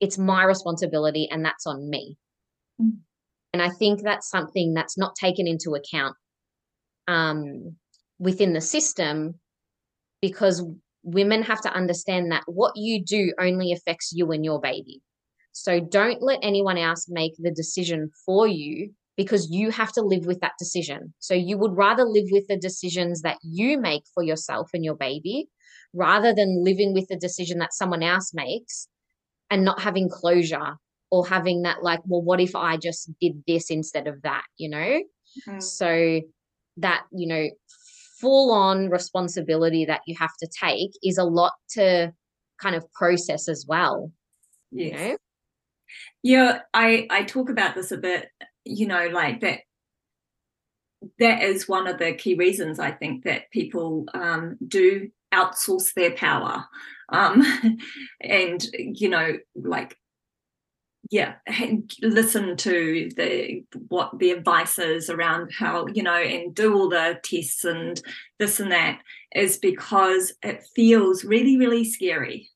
it's my responsibility and that's on me. Mm. And I think that's something that's not taken into account um, within the system because women have to understand that what you do only affects you and your baby. So don't let anyone else make the decision for you because you have to live with that decision. So you would rather live with the decisions that you make for yourself and your baby rather than living with the decision that someone else makes and not having closure or having that like well what if i just did this instead of that you know mm-hmm. so that you know full on responsibility that you have to take is a lot to kind of process as well yes. you know yeah i i talk about this a bit you know like that that is one of the key reasons i think that people um, do outsource their power um, and you know like yeah listen to the what the advice is around how you know and do all the tests and this and that is because it feels really really scary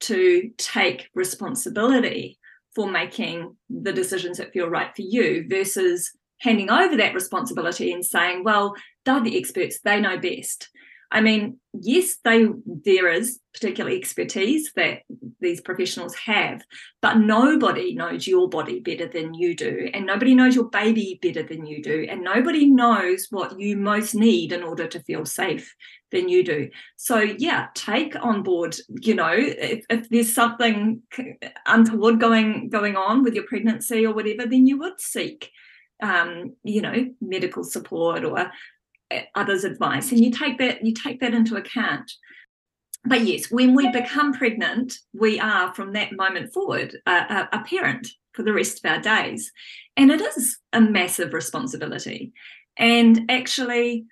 to take responsibility for making the decisions that feel right for you versus handing over that responsibility and saying well they're the experts. They know best I mean, yes, they there is particular expertise that these professionals have, but nobody knows your body better than you do, and nobody knows your baby better than you do, and nobody knows what you most need in order to feel safe than you do. So yeah, take on board. You know, if, if there's something untoward going going on with your pregnancy or whatever, then you would seek um, you know, medical support or others' advice, and you take that you take that into account. But yes, when we become pregnant, we are from that moment forward a, a parent for the rest of our days, and it is a massive responsibility. And actually,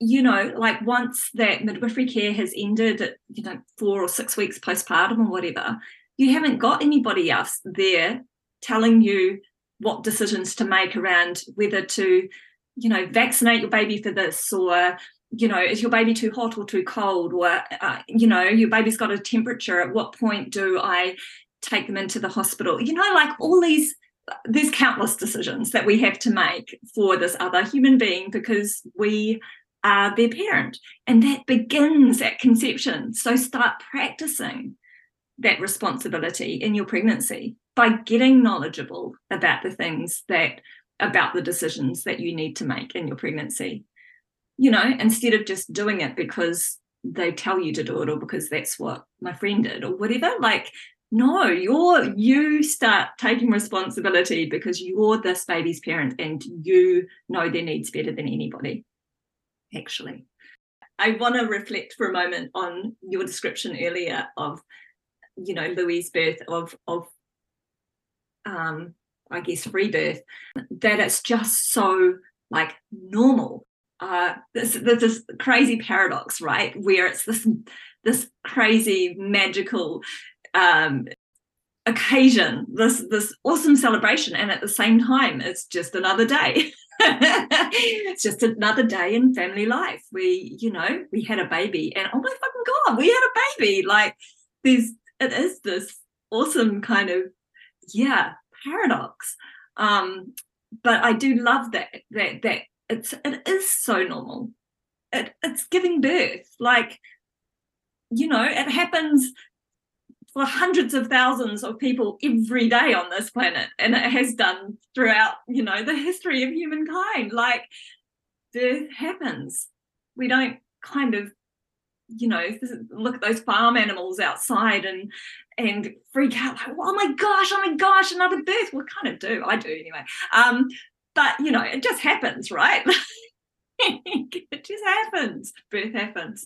you know, like once that midwifery care has ended at, you know, four or six weeks postpartum or whatever, you haven't got anybody else there telling you what decisions to make around whether to you know vaccinate your baby for this or you know is your baby too hot or too cold? Or uh, you know your baby's got a temperature at what point do i take them into the hospital? You know like all these there's countless decisions that we have to make for this other human being because we are their parent. And that begins at conception. So start practicing that responsibility in your pregnancy by getting knowledgeable about the things that about the decisions that you need to make in your pregnancy you know instead of just doing it because they tell you to do it or because that's what my friend did or whatever. Like no you're you start taking responsibility because you're this baby's parent and you know their needs better than anybody actually. I want to reflect for a moment on your description earlier of you know louis birth of of um i guess free birth that it's just so like normal. Uh this there's this crazy paradox right? Where it's this this crazy magical um occasion this this awesome celebration and at the same time it's just another day. It's just another day in family life we you know we had a baby and oh my fucking god we had a baby! Like there's it is this awesome kind of yeah paradox. Um but i do love that that that it's it is so normal. It, it's giving birth. Like you know it happens for hundreds of thousands of people every day on this planet and it has done throughout you know the history of humankind. Like birth happens. We don't kind of you know look at those farm animals outside and and freak out like oh my gosh oh my gosh another birth. We kind of do i do anyway. Um but you know it just happens right? It just happens. Birth happens.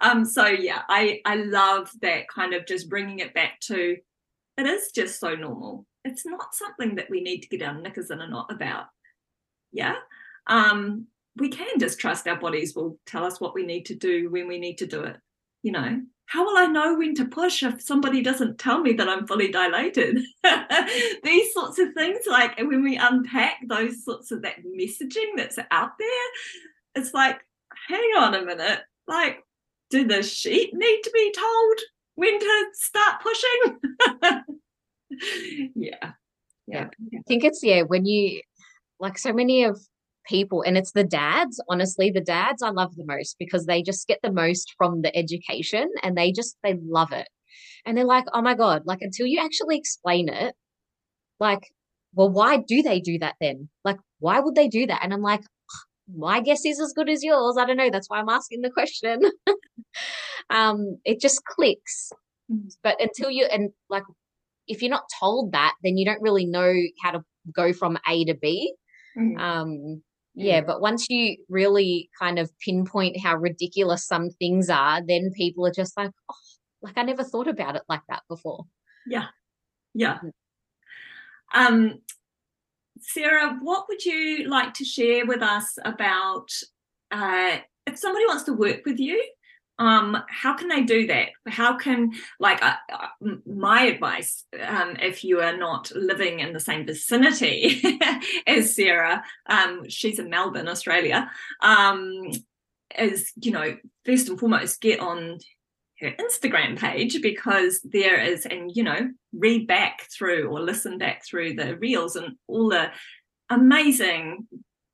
Um so yeah i i love that kind of just bringing it back to it is just so normal. It's not something that we need to get our knickers in a knot about. Yeah? Um we can just trust our bodies will tell us what we need to do when we need to do it you know how will I know when to push if somebody doesn't tell me that I'm fully dilated? These sorts of things, like when we unpack those sorts of that messaging that's out there, it's like, hang on a minute, like, do the sheep need to be told when to start pushing? yeah. Yeah. I think it's yeah, when you like so many of people and it's the dads honestly the dads i love the most because they just get the most from the education and they just they love it. And they're like oh my god like until you actually explain it like well why do they do that then? Like why would they do that? And i'm like my guess is as good as yours. I don't know. That's why i'm asking the question. Um it just clicks. Mm. but until you and like if you're not told that then you don't really know how to go from a to b. Mm-hmm. um yeah, but once you really kind of pinpoint how ridiculous some things are, then people are just like, oh, like I never thought about it like that before. Yeah. Yeah. Mm. Um, Sarah, what would you like to share with us about uh, if somebody wants to work with you? Um, how can they do that? How can, like, uh, my advice, um, if you are not living in the same vicinity as Sarah, um, she's in Melbourne, Australia, um, is, you know, first and foremost, get on her Instagram page because there is, and, you know, read back through or listen back through the reels and all the amazing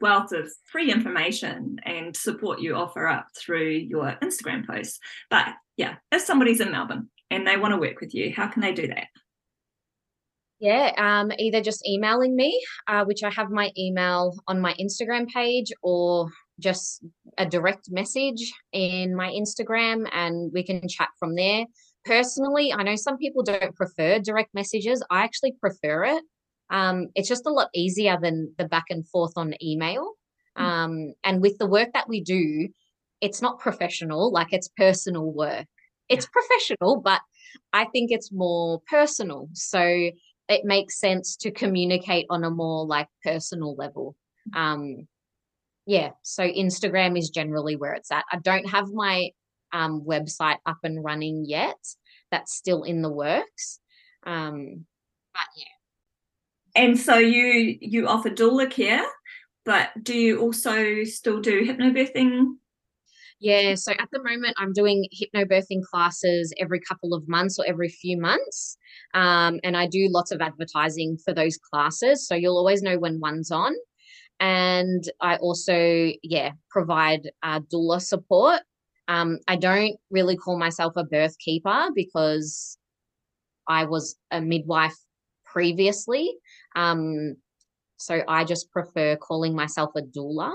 wealth of free information and support you offer up through your Instagram posts. But yeah, if somebody's in Melbourne and they want to work with you, how can they do that? Yeah, um, either just emailing me, uh, which I have my email on my Instagram page, or just a direct message in my Instagram and we can chat from there. Personally, I know some people don't prefer direct messages. I actually prefer it um, it's just a lot easier than the back and forth on email. Mm. Um, and with the work that we do, it's not professional, like it's personal work. It's professional, but I think it's more personal. So it makes sense to communicate on a more like personal level. Um, yeah, so Instagram is generally where it's at. I don't have my um, website up and running yet. That's still in the works. Um, but yeah, and so you you offer doula care but do you also still do hypnobirthing? Yeah, so at the moment, I'm doing hypnobirthing classes every couple of months or every few months. Um, and I do lots of advertising for those classes. So you'll always know when one's on. And I also, yeah, provide uh, doula support. Um, I don't really call myself a birth keeper because I was a midwife previously. Um, so I just prefer calling myself a doula.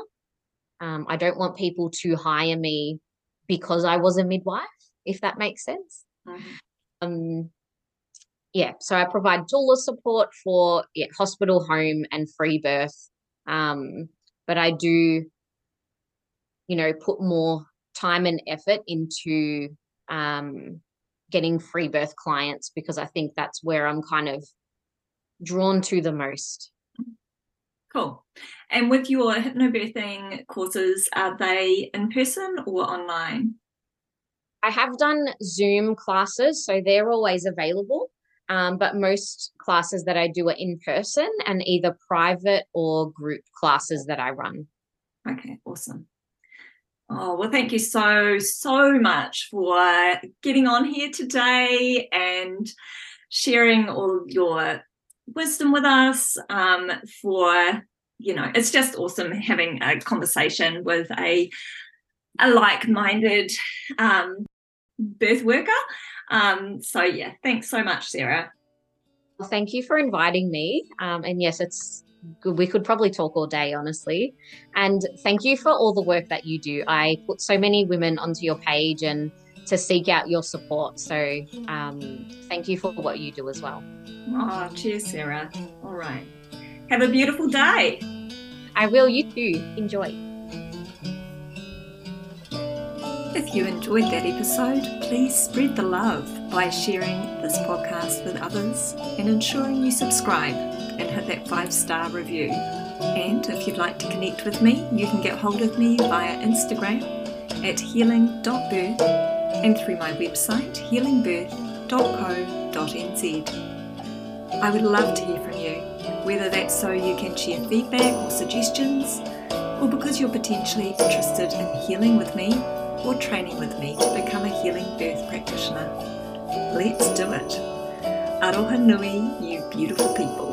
Um, I don't want people to hire me because I was a midwife, if that makes sense. Mm-hmm. Um, yeah, so I provide doula support for yeah, hospital, home, and free birth. Um, but I do, you know, put more time and effort into um, getting free birth clients because I think that's where I'm kind of drawn to the most. Cool. And with your hypnobirthing courses, are they in person or online? I have done Zoom classes, so they're always available. Um, but most classes that I do are in person and either private or group classes that I run. Okay, awesome. Oh, well, thank you so, so much for getting on here today and sharing all your wisdom with us um, for you know it's just awesome having a conversation with a a like-minded um, birth worker. Um, so yeah thanks so much sarah. Well, thank you for inviting me. Um, and yes it's we could probably talk all day honestly. And thank you for all the work that you do. I put so many women onto your page and to seek out your support so um, thank you for what you do as well Oh, cheers, Sarah. All right. Have a beautiful day. I will. You too. Enjoy. If you enjoyed that episode, please spread the love by sharing this podcast with others and ensuring you subscribe and hit that five star review. And if you'd like to connect with me, you can get hold of me via Instagram at healing.birth and through my website healingbirth.co.nz. I would love to hear from you, whether that's so you can share feedback or suggestions, or because you're potentially interested in healing with me or training with me to become a healing birth practitioner. Let's do it. Aroha nui, you beautiful people.